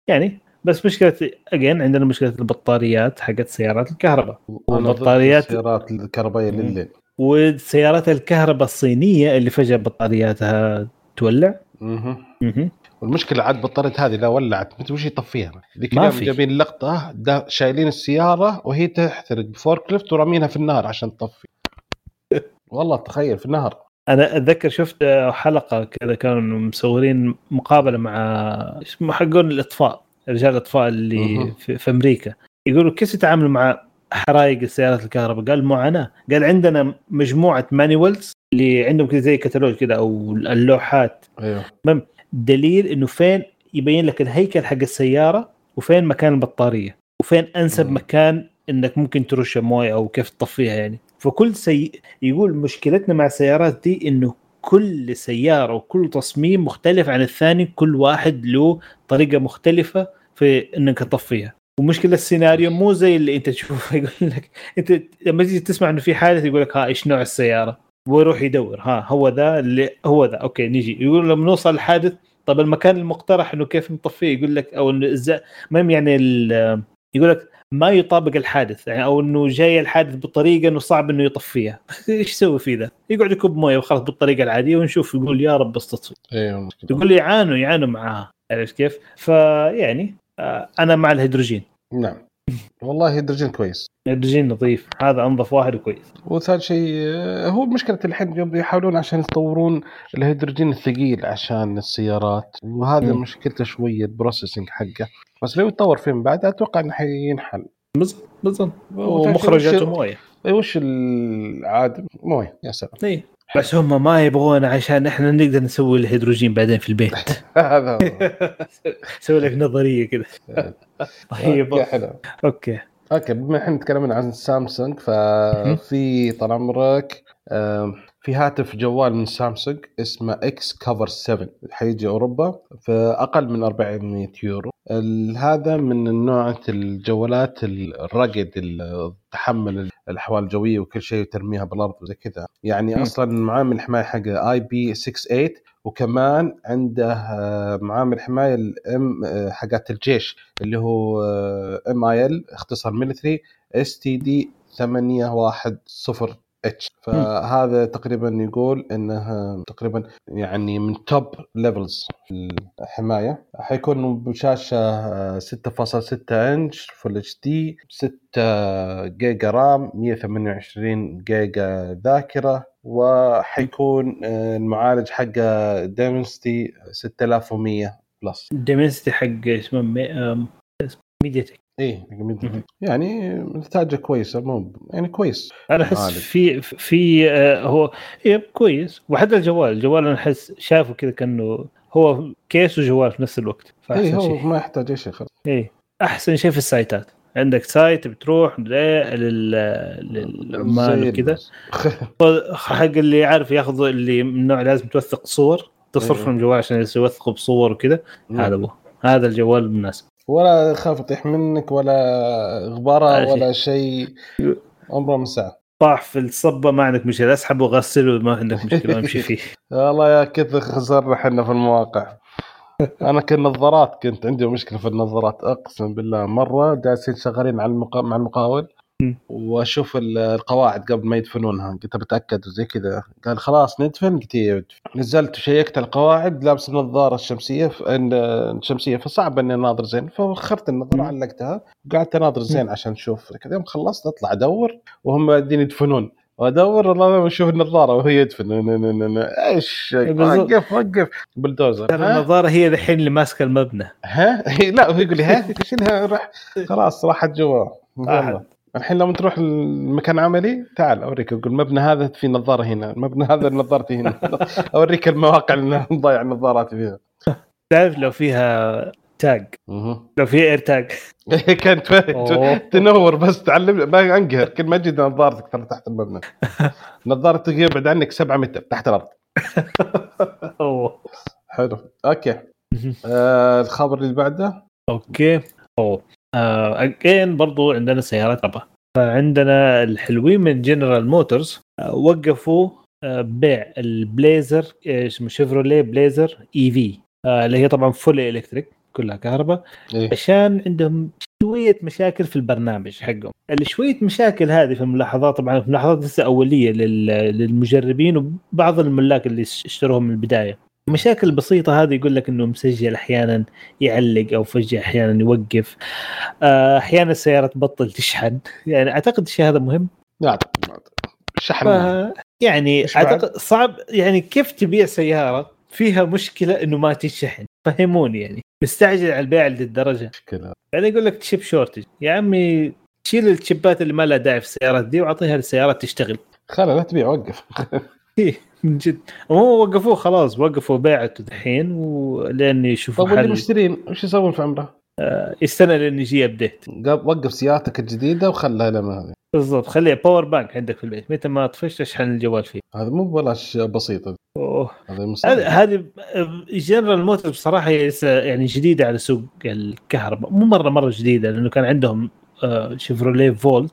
يعني بس مشكلة again عندنا مشكلة البطاريات حقت سيارات الكهرباء والبطاريات- السيارات الكهربائية مم. لليل وسيارات الكهرباء الصينية اللي فجأة بطارياتها تولع. والمشكلة عاد بطارية هذه لا ولعت متى وش يطفيها ذيك ما اليوم في. جايبين لقطة شايلين السيارة وهي تحترق ب forklift ورامينها في النهر عشان تطفي. والله تخيل في النهر. أنا أتذكر شفت حلقة كذا كانوا مصورين مقابلة مع اسمه حقون الإطفاء رجال الإطفاء اللي. في, في أمريكا. يقولوا كيف يتعاملوا مع حرائق السيارات الكهرباء؟ قال معاناه قال عندنا مجموعة manuals اللي عندهم كذا زي كتالوج كذا أو اللوحات. أيوه. دليل إنه فين يبين لك الهيكل حق السيارة وفين مكان البطارية وفين أنسب مم. مكان إنك ممكن ترش موية أو كيف تطفيها يعني. فكل سي... يقول مشكلتنا مع السيارات دي إنه كل سيارة وكل تصميم مختلف عن الثاني كل واحد له طريقة مختلفة في إنك تطفيها. ومشكلة السيناريو مو زي اللي أنت تشوفه يقول لك أنت لما تيجي تسمع إنه في حادث يقول لك ها إيش نوع السيارة؟ ويروح يدور. ها هو ذا اللي هو ذا. أوكي نيجي يقول لما نوصل الحادث. طب المكان المقترح إنه كيف نطفيه؟ يقول لك أو إنه إزاي ما يعني يقول لك ما يطابق الحادث. يعني أو إنه جاي الحادث بطريقة إنه صعب إنه يطفيها. إيش يسوي فيه ذا؟ يقعد يكب موية وخلاص بالطريقة العادية ونشوف. يقول يا رب بس تطفي أيوه يقول لي يعانوا يعانوا معاها. عرفت كيف؟ فيعني آه، أنا مع الهيدروجين. نعم. والله هيدروجين كويس. الهيدروجين نظيف. هذا أنظف واحد وكويس. وثالث شيء آه، هو مشكلة الحين يحاولون عشان يطورون الهيدروجين الثقيل عشان السيارات. وهذا مم. مشكلته شوية ال processing حقه. بس لو يتطور فيما بعد أتوقع إنه حينحل. بالضبط بالضبط ومخرجاته موية. وش العادي موية. يا سلام. اي بس هم ما يبغون عشان إحنا نقدر نسوي الهيدروجين بعدين في البيت. هذا هو. نسوي لك نظرية كذا. طيب. أوكي أوكي. بما إحنا تكلمنا عن سامسونج ففي طال عمرك في هاتف جوال من سامسونج اسمه XCover 7 حيجي أوروبا فاقل من 400 يورو. هذا من النوع الجوالات ال rugged اللي تحمل الأحوال الجوية وكل شيء وترميها بالأرض وزي كذا. يعني مم. أصلا معامل حماية حقه IP68 وكمان عنده آه، معامل حماية الام آه، حقات الجيش اللي هو MIL اختصار military STD 810H فهذا تقريبا يقول إنه تقريبا يعني من top levels الحماية. حيكون بشاشة آه، 6.6 inch full HD 6 جيجا RAM 128 جيجا ذاكرة وحيكون آه، المعالج حقه Dimensity 6100 Plus Dimensity حق اسمه MediaTek إيه. يعني نتائجه كويسة مو يعني كويس. أنا أحس. في في آه، هو إيه كويس. وحتى الجوال الجوال أنا أحس شافه كذا كأنه هو case وجوال في نفس الوقت اي هو شيء. ما يحتاج أي شيء خلاص. إيه أحسن شيء في ال sites ات. عندك site بتروح لل- للعمال وكذا. حق اللي عارف ياخذ اللي من نوع لازم توثق صور تصرف أيوه. لهم جوال عشان يوثقوا بصور وكذا. هذا هو. هذا الجوال المناسب ولا خاف يطيح منك ولا غبره ولا شيء. عمره من ساعة. طاح في الصبة ما عندك مشكلة. اسحبه وغسله ما عندك مشكلة امشي فيه. والله يا كثر خسرنا إحنا في المواقع. أنا كنظارات كنت عندي مشكلة في النظارات أقسم بالله. مرة جالسين شغالين على المقا... مع المقاول. واشوف ال- القواعد قبل ما يدفنونها. قلت بتاكد وزي كذا. قال خلاص ندفن. قلت إيه. نزلت وشيكت القواعد لابس النظارة الشمسية ف... الشمسية فصعب إني أناظر زين. فأخرت النظارة. علقتها. وقعدت أناظر زين عشان أشوف. كذا يوم خلصت أطلع أدور وهم قاعدين يدفنون. وأدور والله ما أشوف النظارة وهي يدفن إيش. وقف وقف. بلدوزر؟ النظارة هي الحين اللي ماسكة المبنى. ها؟ لا هو يقول لي ها؟ شيلها راح؟ خلاص راحت جوا. الحين لما تروح المكان عملي تعال أوريك. أقول المبنى هذا في نظارة هنا المبنى هذا نظارتي هنا. أوريك المواقع اللي مضيع نظاراتي فيها. تعرف لو فيها tag. لو فيها AirTag كانت. تنور بس تعلم ما أنقهر. كل ما أجي نظارتك ترى تحت المبنى. نظارتك يبعد عنك 7 متر تحت الأرض. حلو. أوكي. آه الخبر اللي بعده. أوكي. أوه. اجين برضو عندنا سيارات طبعا فعندنا الحلوين من جنرال موتورز وقفوا آه، بيع البليزر آه، اسمه شيفروليه بليزر EV اللي هي طبعا full electric كلها كهرباء. إيه. عشان عندهم شوية مشاكل في البرنامج حقهم. اللي شوية مشاكل هذه في الملاحظات طبعا في ملاحظات لسه أولية لل- للمجربين وبعض الملاك اللي اشتروهم من البداية. مشاكل بسيطة هذه يقول لك إنه مسجل أحيانا يعلق أو فجأة أحيانا يوقف. آه، أحيانا السيارة تبطل تشحن. يعني أعتقد الشيء هذا مهم. لا شحن ف... يعني؟ أعتقد صعب. يعني كيف تبيع سيارة فيها مشكلة إنه ما تشحن؟ فهموني يعني. مستعجل على البيع للدرجة. مشكلة. يعني يقول لك تشيب شورتج يا عمي شيل الشيبات اللي ما لها داعي في السيارات دي وأعطيها للسيارات تشتغل. خلا لا تبيع وقف. إيه، من جد. هم وقفوه خلاص وقفوا بيعته دحين ولين يشوفوا طيب واللي حل. مشترين؟ وش يسوون في عمره؟ آه، يستنى لين يجي update وقف سيارتك الجديدة وخلها لما هذه. بالضبط خليها power bank عندك في البيت. متى ما طفشت اشحن الجوال فيه. هذا مو ببلاش بسيطة. أوه. هذه هذه جنرال موتور بصراحة يعني جديدة على سوق الكهرباء. مو مره مرة جديدة لأنه كان عندهم آه، شيفروليه فولت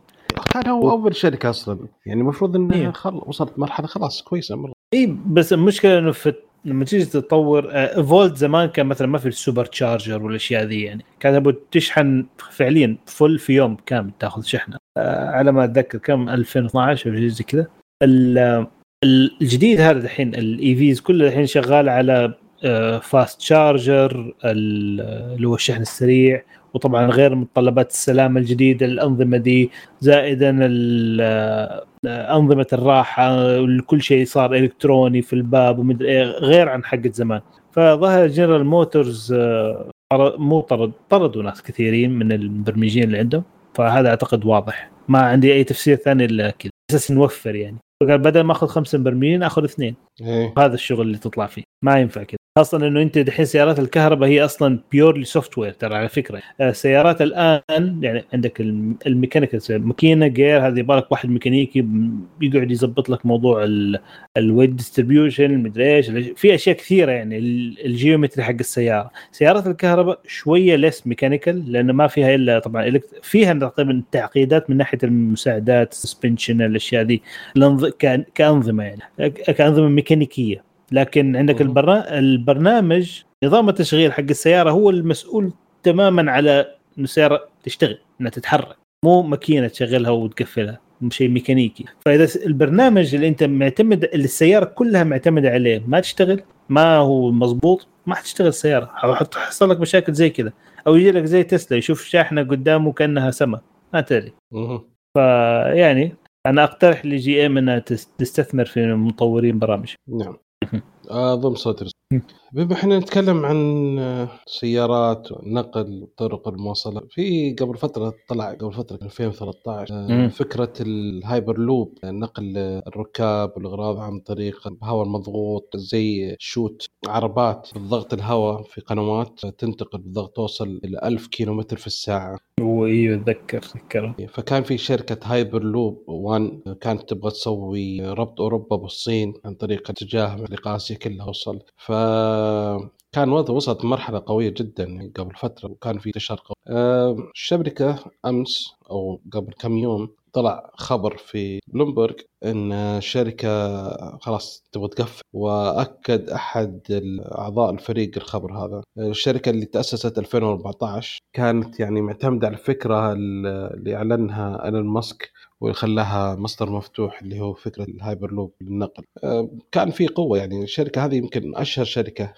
كان هو اول شركة أصلا. يعني المفروض إنها إيه. خل... وصلت مرحلة خلاص كويسة. مرة. إي بس المشكلة إنه في لما تيجي تطور آه، فولت زمان كان مثلا ما في ال supercharger والأشياء ذي يعني. كان أبو تشحن فعليا full في يوم كامل تأخذ شحنة. آه، على ما أتذكر كم 2012 أو شيء زي كذا. ال- آه، الجديد هذا الحين ال EVs كله الحين شغال على fast charger اللي هو الشحن السريع وطبعا غير متطلبات السلامة الجديدة الأنظمة دي زائدا آه، أنظمة الراحة كل شيء صار إلكتروني في الباب ومدري إيه، غير عن حق زمان فظهر جنرال موتورز آه، مو طرد طردوا ناس كثيرين من المبرمجين اللي عندهم فهذا أعتقد واضح. ما عندي أي تفسير ثاني إلا كذا. أساس نوفر يعني. فقال بدل ما أخذ خمسه مبرمجين أخذ اثنين. إيه. هذا الشغل اللي تطلع فيه. ما ينفع كذا. خاصة إنه أنت دحين سيارات الكهرباء هي أصلا purely software ترى على فكرة. آه، سيارات الآن يعني عندك الم- ال mechanical ماكينة gear هذه يبغى لك واحد ميكانيكي يقعد يظبط لك موضوع ال weight distribution مدري إيش في أشياء كثيرة يعني ال- ال geometry حق السيارة. سيارات الكهرباء شوية ليس mechanical لأنه ما فيها إلا طبعا فيها تقريبا تعقيدات من ناحية المساعدات ال suspension الأشياء دي. كأنظمة يعني. كأنظمة ميكانيكية. لكن عندك. البرنا... البرنامج نظام التشغيل حق السيارة هو المسؤول تماما على إنه السيارة تشتغل إنها تتحرك. مو ماكينة تشغلها وتقفلها شيء ميكانيكي. فإذا البرنامج اللي أنت معتمد اللي السيارة كلها معتمدة عليه ما تشتغل ما هو مضبوط ما حتشتغل السيارة. حت- حيحصل لك مشاكل زي كذا. أو يجي لك زي تسلا يشوف شاحنة قدامه كانها سما. ما تدري. فيعني أنا أقترح ل GM إنها تس- تستثمر في مطورين برامج. نعم. اظن صوت رس- مم. بما إحنا نتكلم عن آه، سيارات نقل طرق المواصلات في قبل فترة طلع قبل فترة 2013 آه، مم. فكرة الهايبر لوب نقل الركاب والأغراض عن طريق الهواء المضغوط زي شوت عربات بالضغط الهواء في قنوات تنتقل بالضغط توصل إلى 1000 كيلو متر في الساعة. وايوه اتذكر اتذكر فكان في شركة هايبر لوب 1 كانت تبغى تسوي ربط أوروبا بالصين عن طريق اتجاه اللي آسيا كلها وصل فكان وضع وصلت مرحلة قوية جدا قبل فترة وكان في انتشار قوي. آه، الشركة أمس أو قبل كم يوم طلع خبر في بلومبرج إن الشركة خلاص تبغى تقفل وأكد أحد اعضاء الفريق الخبر هذا. الشركة اللي تأسست 2014 كانت يعني معتمدة على الفكرة اللي أعلنها إيلون ماسك واللي خلاها مصدر مفتوح اللي هو فكرة الهايبر لوب للنقل. كان في قوة يعني الشركة هذه يمكن أشهر شركة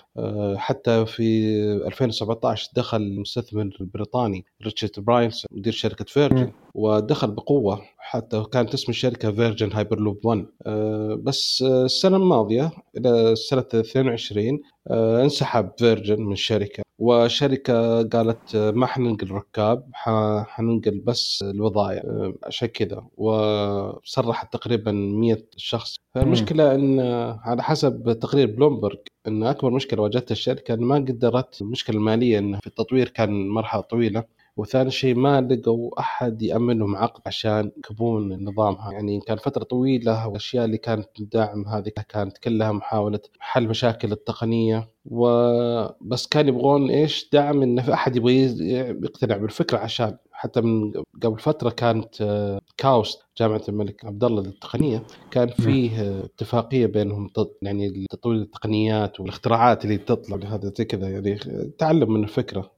حتى في 2017 دخل المستثمر البريطاني ريتشارد برانسون مدير شركة Virgin ودخل بقوة. حتى كانت اسم الشركة Virgin Hyperloop 1 أه بس آه، السنة الماضية إلى سنة 22 أه انسحب Virgin من الشركة. والشركة قالت آه، ما حننقل ركاب حننقل بس أه عشان كذا. وسرحت تقريبا 100 شخص. فالمشكلة إن آه، على حسب تقرير بلومبرج إن أكبر مشكلة واجهتها الشركة إن ما قدرت المشكلة المالية انه في التطوير كان مرحلة طويلة. وثاني شيء ما لقوا أحد يامن لهم عقد عشان يكبون نظامها. يعني كان فترة طويلة والأشياء اللي كانت تدعم هذه كانت كلها محاولة حل مشاكل التقنية. وبس كان يبغون إيش؟ دعم إن في أحد يبغى يقتنع بالفكرة عشان حتى من قبل فترة كانت آه، كاوست جامعة الملك عبد الله للتقنية كان فيه آه، اتفاقية بينهم يعني تطوير التقنيات والاختراعات اللي تطلع هذا زي كذا. يعني تعلم من الفكرة.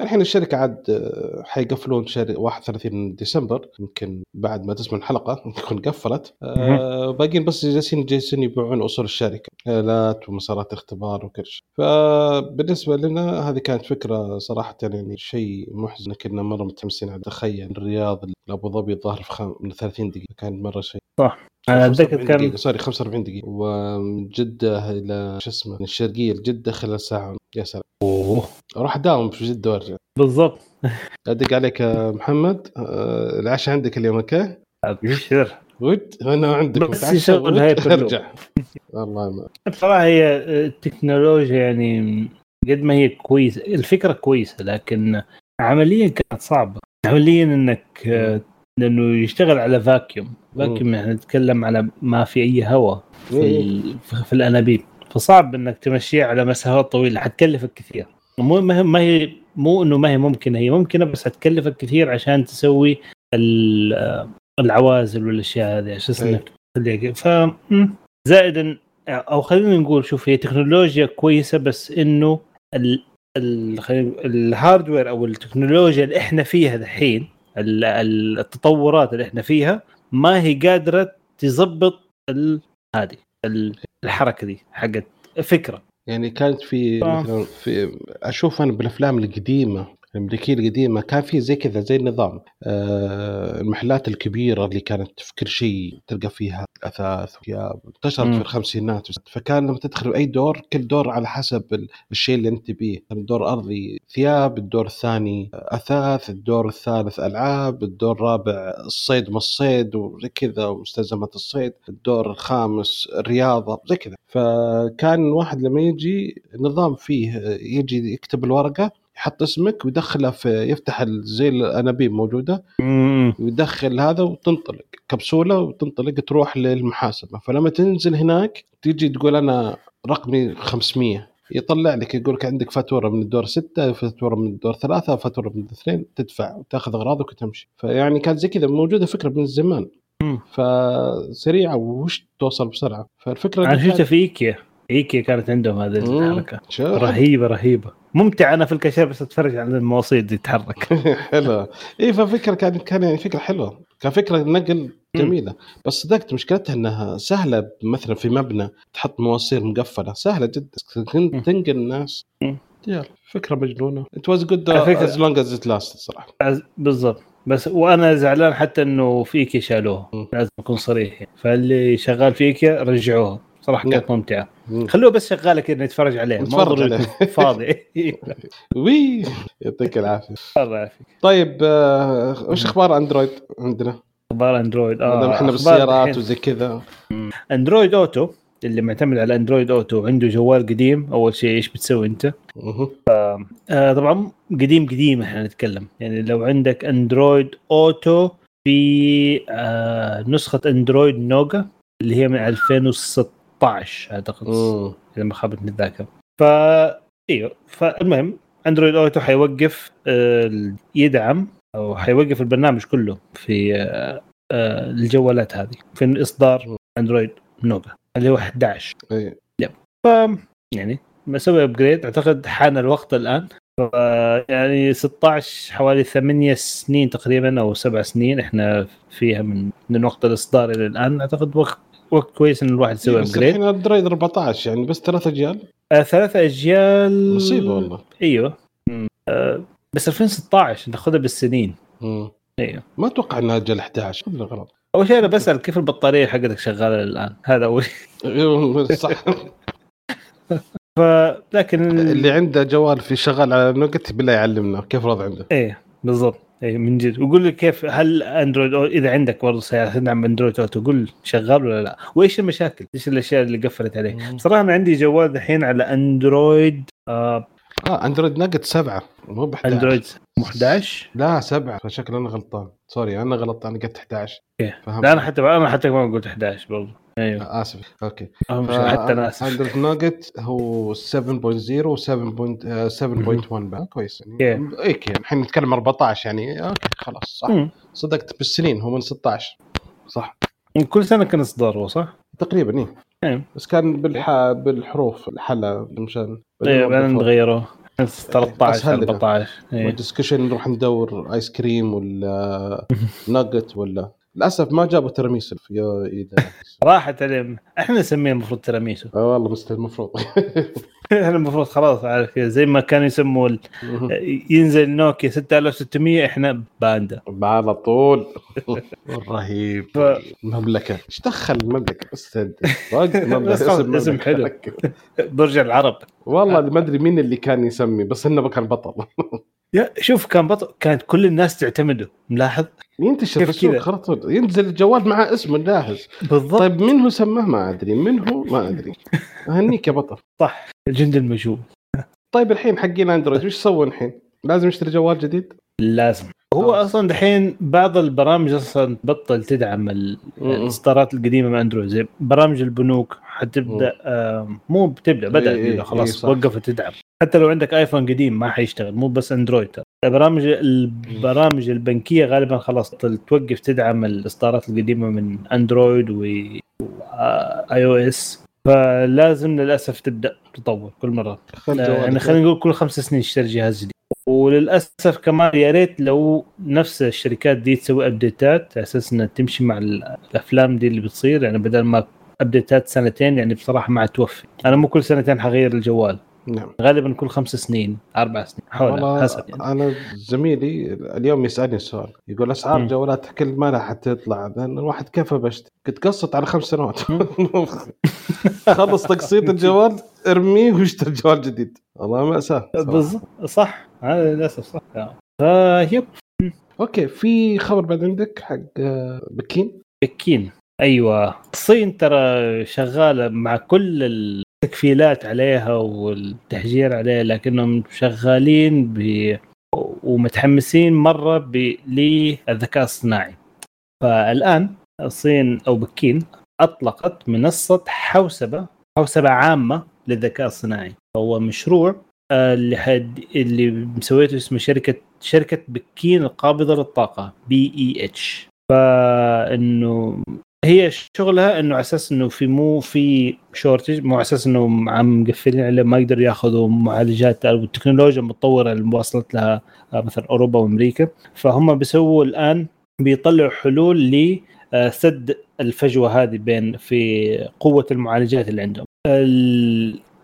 الحين الشركة عاد آه، حيقفلون شهر 31 ديسمبر يمكن بعد ما تسمع الحلقة تكون قفلت. آه، باقيين بس جالسين جالسين يبيعون أصول الشركة آلات ومسارات اختبار وكل شيء. فبالنسبة لنا هذه كانت فكرة صراحة يعني شيء محزن كنا مرة متحمسين على تخيل الرياض لأبو ظبي الظاهر في خم... من 30 دقيقة كان مرة شيء أنا أتذكر 45 كان دقيقة sorry 45 دقيقة. ومن جدة إلى شو اسمه؟ من الشرقية لجدة خلال ساعة يا سلام. أوه. أروح أداوم في جدة وأرجع. بالضبط. أدق عليك يا محمد. آه، العشاء عندك اليوم okay؟ ابشر ود أنا عندك. بس يشغل loop. أرجع. والله ما بصراحه هي التكنولوجيا يعني قد ما هي كويسه الفكرة كويسة لكن عمليا كانت صعبة. عمليا إنك آه، لأنه يشتغل على فاكيوم فاكيوم يعني نتكلم على ما في أي هواء في. ال- في الأنابيب فصعب إنك تمشيها على مسافات طويلة حتكلفك كثير مو ما هي- مو إنه ما هي ممكنة هي ممكنة بس حتكلفك كثير عشان تسوي آه، العوازل والأشياء هذه عشان إيه. إنك تخليها ف. زائدا أو خلينا نقول شوف هي تكنولوجيا كويسة بس إنه ال ال ال hardware أو التكنولوجيا اللي إحنا فيها دحين ال- ال- التطورات اللي إحنا فيها ما هي قادرة تظبط هذه ال- الحركة دي حقت فكرة يعني كانت في آه. مثلا في أشوف أنا بالأفلام القديمة الامريكيه القديمة كان في زي كذا زي النظام آه المحلات الكبيرة اللي كانت في كل شيء تلقى فيها أثاث وثياب انتشرت. في الخمسينات. فكان لما تدخل اي دور كل دور على حسب ال- الشيء اللي أنت تبيه. الدور أرضي ثياب الدور الثاني أثاث الدور الثالث ألعاب الدور الرابع الصيد ما الصيد وزي كذا ومستلزمات الصيد الدور الخامس الرياضة زي كذا. فكان الواحد لما يجي نظام فيه يجي يكتب الورقة يحط اسمك ويدخله في يفتح زي الأنابيب موجودة. ويدخل هذا وتنطلق كبسولة وتنطلق تروح للمحاسبة فلما تنزل هناك تيجي تقول أنا رقمي 500 يطلع لك يقول لك عندك فاتورة من الدور 6 فاتورة من الدور 3 فاتورة من الاثنين تدفع وتأخذ أغراضك وتمشي فيعني كانت زي كذا موجودة فكرة من زمان. فسريعة وش توصل بسرعة فالفكرة أنا شفتها في IKEA IKEA كانت عندهم هذه. الحركة. رهيبة رهيبة ممتع أنا في الكاشير بس أتفرج على المواسير دي تتحرك. حلوة اي ففكرة كان كان يعني فكرة حلوة. كان فكرة نقل جميلة. بس صدقت مشكلتها إنها سهلة مثلا في مبنى تحط مواسير مقفلة. سهلة جدا. تن- تنقل الناس. يلا فكرة مجنونة. it was good as long as it lasted الصراحه أز- بالضبط. بس وأنا زعلان حتى إنه في ايكيا شالوها. لازم أكون صريح يعني. فاللي شغال في ايكيا رجعوها. صراحة كانت نعم. ممتعة مم. خلوه بس شغالة كذا نتفرج عليه نتفرج عليه. فاضي وي يعطيك العافية الله يعافيك طيب آه، وش أخبار Android عندنا؟ أخبار Android دام إحنا بالسيارات. وزي كذا Android Auto اللي معتمد على Android Auto عنده جوال قديم أول شيء إيش بتسوي أنت؟ آه طبعا قديم قديم إحنا نتكلم يعني لو عندك Android Auto في آه نسخة Android Nougat اللي هي من 2016 أعتقد مم. إذا ما خابتني الذاكرة. ف أيوه فالمهم Android Auto حيوقف آه، يدعم أو حيوقف البرنامج كله في آه، آه، الجوالات هذه في إصدار Android Nougat اللي هو 11 إيه. ف يعني مسوي upgrade أعتقد حان الوقت الآن. ف يعني 16 حوالي 8 سنين تقريبا أو 7 سنين إحنا فيها من من وقت الإصدار إلى الآن. أعتقد وقت وقت كويس إن الواحد يسوي بس upgrade الحين Android 14 يعني بس ثلاث أجيال؟ آه ثلاث أجيال. مصيبة والله. أيوه. آه بس 2016 ناخذها بالسنين. مم. أيوه. ما أتوقع إنها أجل 11 ولا غلط أول شيء أنا بسأل كيف البطارية حقتك شغالة الآن؟ هذا أول. شيء صح فلكن اللي عنده جوال في شغال على Nougat بالله يعلمنا كيف الوضع عنده. إيه بالضبط. إيه من جد. وقول لي كيف هل Android أو إذا عندك برضه سيارة تدعم Android Auto قول شغال ولا لا؟ وإيش المشاكل؟ إيش الأشياء اللي قفلت عليه؟ بصراحه أنا عندي جوال الحين على Android آه آه Android Nougat سبعة. مو ب 11 أندرويد 11 لا سبعة. فشكل أنا غلطان. sorry أنا غلط أنا قلت 11 إيه. فهمت. لا أنا حتى أنا حتى ما قلت 11 برضه أيوه. آه آسف. okay. حتى أنا آسف. اندرويد ناجت هو 7.0 و 7.1 بعد. كويس. يعني إيه. اي يعني الحين نتكلم 14 يعني. okay خلاص صح. صدقت بالسنين هو من 16 صح. كل سنة كان اصدار هو صح؟ تقريبا إيه. إيه. بس كان بالح... بالحروف الحلا مشان إيه بعدين غيروه 13 أسهل لنا. 14 إيه. ال discussion نروح ندور ice cream ولا nougat ولا للأسف ما جابوا تراميسو يا ايدا راحت عليهم. إحنا نسميه المفروض تراميسو آه والله مست المفروض. إحنا المفروض خلاص عارف زي ما كانوا يسموا ينزل نوكيا 6600 إحنا باندا. على طول. رهيب. ف- المملكة. إيش دخل المملكة؟ بس بس خلاص، اسم اسم. حلو. برج العرب. والله ما أدري مين اللي كان يسمي بس إنه كان بطل. يا شوف كان بطل كانت كل الناس تعتمده ملاحظ ينتشر كيف في السوق كذا؟ طول. ينزل الجوال مع اسمه جاهز بالضبط طيب. طيب من هو سماه ما أدري من هو ما أدري أهنيك يا بطل صح الجند المجهول طيب الحين حقين أندرويد وش يسوون الحين؟ لازم يشتري جوال جديد؟ لازم هو. أصلا دحين بعض البرامج أصلا تبطل تدعم. الإصدارات القديمة من أندرويد زي برامج البنوك حتبدأ آه مو بتبدأ بدات إيه، إيه، خلاص إيه،. وقفت تدعم حتى لو عندك آيفون قديم ما حيشتغل مو بس أندرويد. البرامج البرامج البنكية غالبا خلاص توقف تدعم الإصدارات القديمة من أندرويد و اي أو اس فلازم للأسف تبدأ تطور كل مرة جوالك. يعني خلينا نقول كل خمس سنين تشتري جهاز جديد وللأسف كمان يا ريت لو نفس الشركات دي تسوي update ات على أساس إنها تمشي مع ال- الأفلام دي اللي بتصير يعني بدل ما update ات سنتين يعني بصراحة ما توفي أنا مو كل سنتين حغير الجوال. نعم. غالبا كل خمس سنين أربع سنين حول حسب يعني. أنا زميلي اليوم يسألني السؤال يقول أسعار. جوالات كل ما لها حتطلع لأن الواحد كيف بشتري قد قسط على خمس سنوات. خلص تقسيط الجوال ارميه واشتري جوال جديد. والله مأساة. بالضبط صح. هذا للاسف صح. فيب أوكي في خبر بعد عندك حق آه، بكين؟ بكين. أيوه. الصين ترى شغالة مع كل التكفيلات عليها والتحجير عليها لكنهم شغالين ب ومتحمسين مرة ب... للذكاء الصناعي. فالآن الصين أو بكين أطلقت منصة حوسبة حوسبة عامة للذكاء الصناعي. هو مشروع آه، اللي حد اللي مسويته اسمه شركة شركة بكين القابضة للطاقة BEH فإنه هي شغلها إنه على أساس إنه في مو في shortage مو على أساس إنه عم مقفلين عليه ما يقدروا ياخذوا معالجات أو التكنولوجيا المتطوره اللي وصلت لها آه، مثلا أوروبا وأمريكا فهم بيسووا الآن بيطلعوا حلول لسد الفجوة هذه بين في قوة المعالجات اللي عندهم.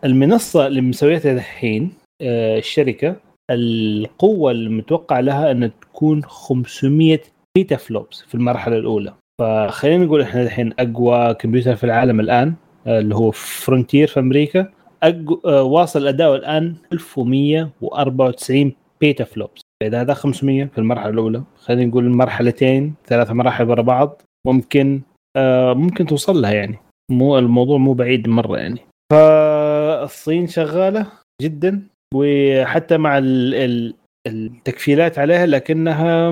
ال- المنصة اللي مسويتها الحين آه، الشركة القوة المتوقع لها ان تكون 500 petaflops في المرحلة الأولى. فخلينا نقول إحنا الحين أقوى كمبيوتر في العالم الآن آه، اللي هو فرونتير في أمريكا. أقو... آه، واصل اداؤه الآن 1194 petaflops اذا هذا 500 في المرحلة الأولى خلينا نقول مرحلتين ثلاث مراحل ورا بعض ممكن ممكن توصل لها يعني. مو الموضوع مو بعيد مرة يعني. فالصين شغالة جدا وحتى مع ال ال التقفيلات عليها لكنها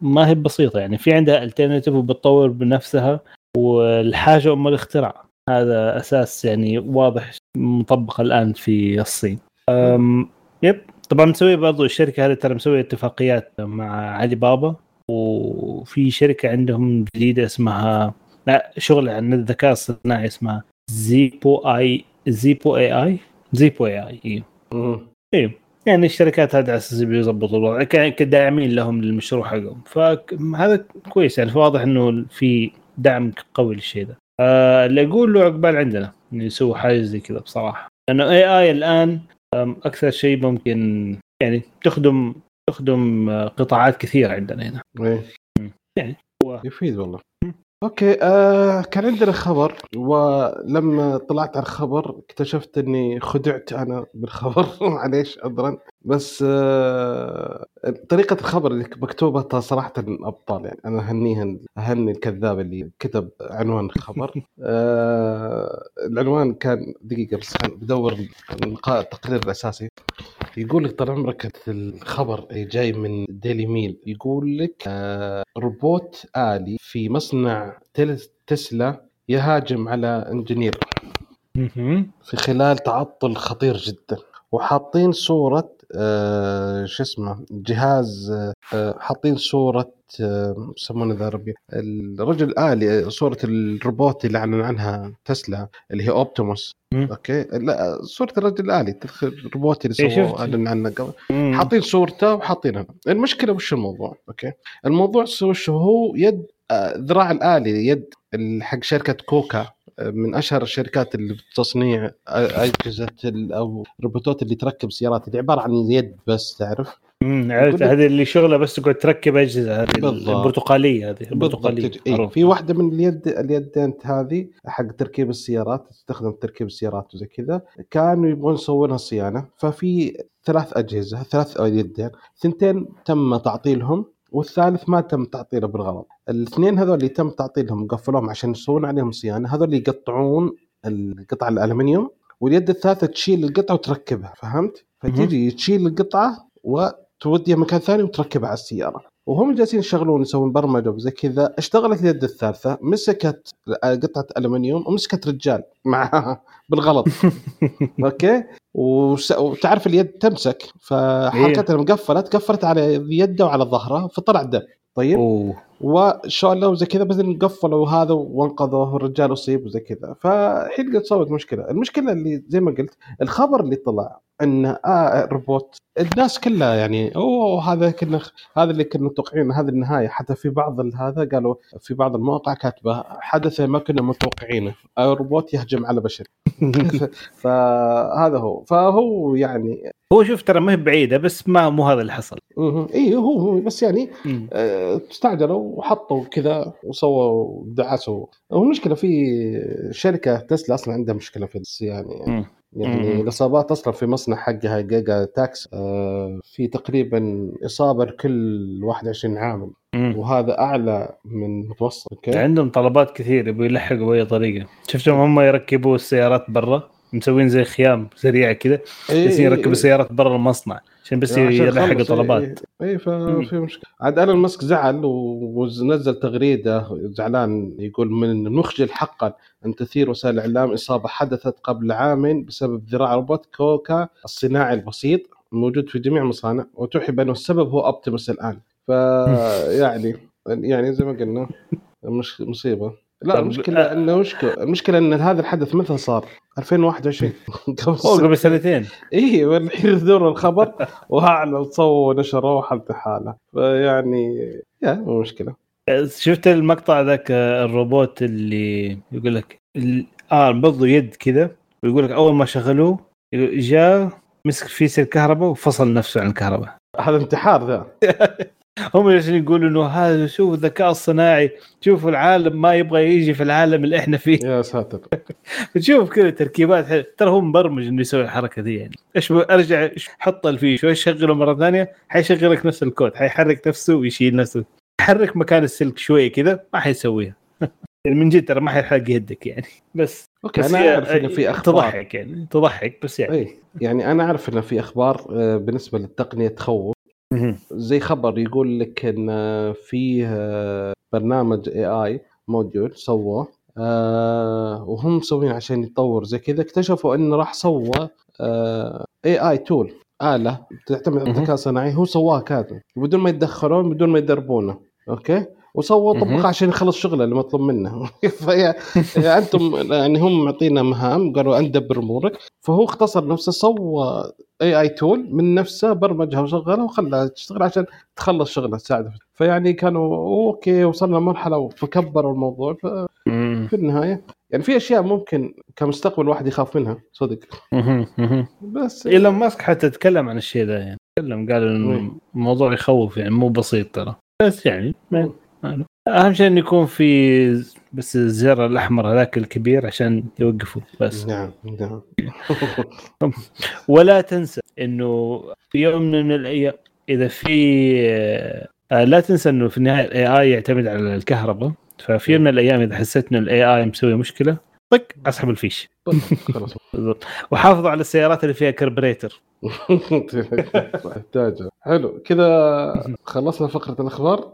ما هي بسيطة. يعني في عندها alternative وبتطور بنفسها والحاجة أم الاختراع. هذا أساس يعني واضح مطبق الآن في الصين. يب. طبعا مسوي برضو الشركة هذه ترى مسوية اتفاقيات مع علي بابا وفي شركة عندهم جديدة اسمها لا شغل عن الذكاء الصناعي اسمها زيبو اي زيبو اي آي؟ زيبو اي آي أيوه مم. أيوه يعني الشركات هذه على أساس بيظبطوا الوضع. كداعمين لهم للمشروع حقهم. فهذا كويس يعني. واضح إنه في دعم قوي للشيء ده. آه اللي أقول له عقبال عندنا إنه يسووا حاجة زي كذا بصراحة. لأنه اي آي الآن أكثر شيء ممكن يعني تخدم تخدم آه، قطاعات كثيرة عندنا هنا. إيه. يعني هو يفيد والله. أوكي آه كان عندنا خبر ولما طلعت على الخبر اكتشفت إني خدعت أنا بالخبر معليش عذرا. بس آه طريقة الخبر اللي مكتوبة صراحة أبطال يعني أنا أهنيها أهني الكذاب اللي كتب عنوان الخبر. آه العنوان كان دقيقة بس بدور النقاء التقرير الاساسي يقول لك طال عمرك الخبر جاي من ديلي ميل يقول لك آه روبوت آلي في مصنع تسلا يهاجم على انجينير. في خلال تعطل خطير جدا وحاطين صورة آه شو اسمه جهاز آه حاطين صورة يسمونه ذا ربي. الرجل الآلي صورة الروبوت اللي أعلن عنها تسلا اللي هي أوبتيموس مم. okay؟ لا صورة الرجل الآلي تدخل الروبوت اللي إيه، سووه. أعلن عنه قبل. حاطين صورته وحاطينها. المشكلة وش الموضوع؟ okay؟ الموضوع وش هو؟ يد آه، ذراع الآلي يد حق شركة كوكا آه، من أشهر الشركات اللي بتصنيع آه، أجهزة أو روبوتات اللي تركب سيارات. اللي عبارة عن يد بس تعرف. عرفت هذه اللي شغلة بس تقعد تركب أجهزة هذه. البرتقاليه هذه البرتقاليه إيه. في واحدة من اليد اليدين هذه حق تركيب السيارات تستخدم تركيب السيارات وزي كذا كانوا يبغون يسوونها صيانة. ففي ثلاث أجهزة ثلاث يدين ثنتين تم تعطيلهم والثالث ما تم تعطيله بالغلط. الاثنين هذول اللي تم تعطيلهم قفلوهم عشان يسوون عليهم صيانة هذول اللي يقطعون القطع الألمنيوم واليد الثالثة تشيل القطعه وتركبها فهمت؟ فتجي تشيل القطعة وتوديها مكان ثاني وتركبها على السيارة. وهم جالسين يشغلون يسوون برمجة وزي كذا. اشتغلت اليد الثالثة مسكت قطعة الومنيوم ومسكت رجال معها بالغلط. أوكي؟ وس... وتعرف اليد تمسك. فحركتها مقفلت قفلت على يده وعلى ظهره فطلع دم طيب؟ وشلون وزي كذا بس قفلوا هذا وانقذوه والرجال اصيب وزي كذا. فالحين قد صارت مشكلة. المشكلة اللي زي ما قلت الخبر اللي طلع إن آه روبوت الناس كلها يعني أوه هذا كنا هذا اللي كنا متوقعين هذه النهاية. حتى في بعض هذا قالوا في بعض المواقع كاتبة حدث ما كنا متوقعينه. الروبوت يهجم على بشر. فهذا هو. فهو يعني هو شوف ترى ما هي بعيدة بس ما مو هذا اللي حصل. اي هو بس يعني آه، استعجلوا وحطوا كذا وسووا دعسوا هو المشكلة في شركة تسلا أصلا عندها مشكلة في يعني. يعني. الإصابات أصلا في مصنع حقها Giga Texas آه، في تقريبا إصابة لكل 21 عامل. وهذا أعلى من متوسط okay عندهم طلبات كثير يبغوا يلحقوا بأي طريقة شفتهم هم يركبوا السيارات برا مسوين زي خيام سريعه كذا إيه، جالسين إيه، يركبوا إيه. السيارات برا المصنع عشان بس يلحقوا طلبات. اي ففي مشكلة. عاد إيلون ماسك زعل ونزل تغريدة زعلان يقول من المخجل حقا أن تثير وسائل الإعلام. إصابة حدثت قبل عامين بسبب ذراع روبوت كوكا الصناعي البسيط الموجود في جميع المصانع وتوحي بأنه السبب هو أوبتيموس الآن. فيعني يعني زي ما قلنا مش مصيبة. لا المشكلة إنه مشكله المشكلة إن هذا الحدث متى صار؟ 2021 قبل سنتين. إيه والحين يدور الخبر واعلن صو ونشروه حالته حاله فيعني يا مو مشكلة. شفت المقطع ذاك آه، الروبوت اللي يقول لك آه برضو يد كذا ويقول لك أول ما شغلوه جاء مسك فيس الكهرباء وفصل نفسه عن الكهرباء. هذا انتحار ذا. هم عشان يقولوا إنه هذا شوف الذكاء الصناعي شوف العالم ما يبغى يجي في العالم اللي إحنا فيه. يا ساتر. تشوف كذا تركيبات. ترى هو مبرمج إنه يسوي الحركة دي يعني. إيش أرجع حط الفيش شوي شغله مرة ثانية؟ حيشغل لك نفس الكود حيحرك نفسه ويشيل نفسه. حرك مكان السلك شوي كذا ما حيسويها. يعني من جد ترى ما حيلحق يدك يعني. بس okay أنا أعرف إنه في أخبار. تضحك يعني تضحك بس يعني. اي يعني أنا أعرف إنه في أخبار آه، بالنسبة للتقنية تخوف. زي خبر يقول لك إن فيه آه، برنامج AI module سووه آه، وهم مسوين عشان يتطور زي كذا اكتشفوا انه راح سوى AI tool آلة تعتمد على. الذكاء الصناعي. هو سواها كاتب. بدون ما يتدخلون بدون ما يدربونه. okay؟ وسوى. طبقة عشان يخلص شغله اللي مطلوب منه. فهي يعني أنتم يعني هم معطينا مهام قالوا انت دبر امورك فهو اختصر نفسه سوى AI tool من نفسه برمجها وشغلها وخلاها تشتغل عشان تخلص شغله تساعده. فيعني كانوا okay وصلنا مرحلة فكبروا الموضوع ففي النهاية يعني في أشياء ممكن كمستقبل الواحد يخاف منها صدق. بس إيلون ماسك حتى تكلم عن الشيء ده يعني. تكلم قال إنه؟ الموضوع يخوف يعني مو بسيط ترى. بس يعني أهم شيء إنه يكون في بس الزر الأحمر هذاك الكبير عشان يوقفوا بس. نعم نعم. ولا تنسى إنه في يوم من الأيام إذا في آه، لا تنسى إنه في النهاية الاي اي يعتمد على الكهرباء. ففي يوم من الأيام إذا حسيت إنه ال AI مسوي مشكلة طق أسحب الفيش. خلاص. بالضبط. وحافظوا على السيارات اللي فيها كربريتر. احتاجه حلو. كذا خلصنا فقرة الأخبار.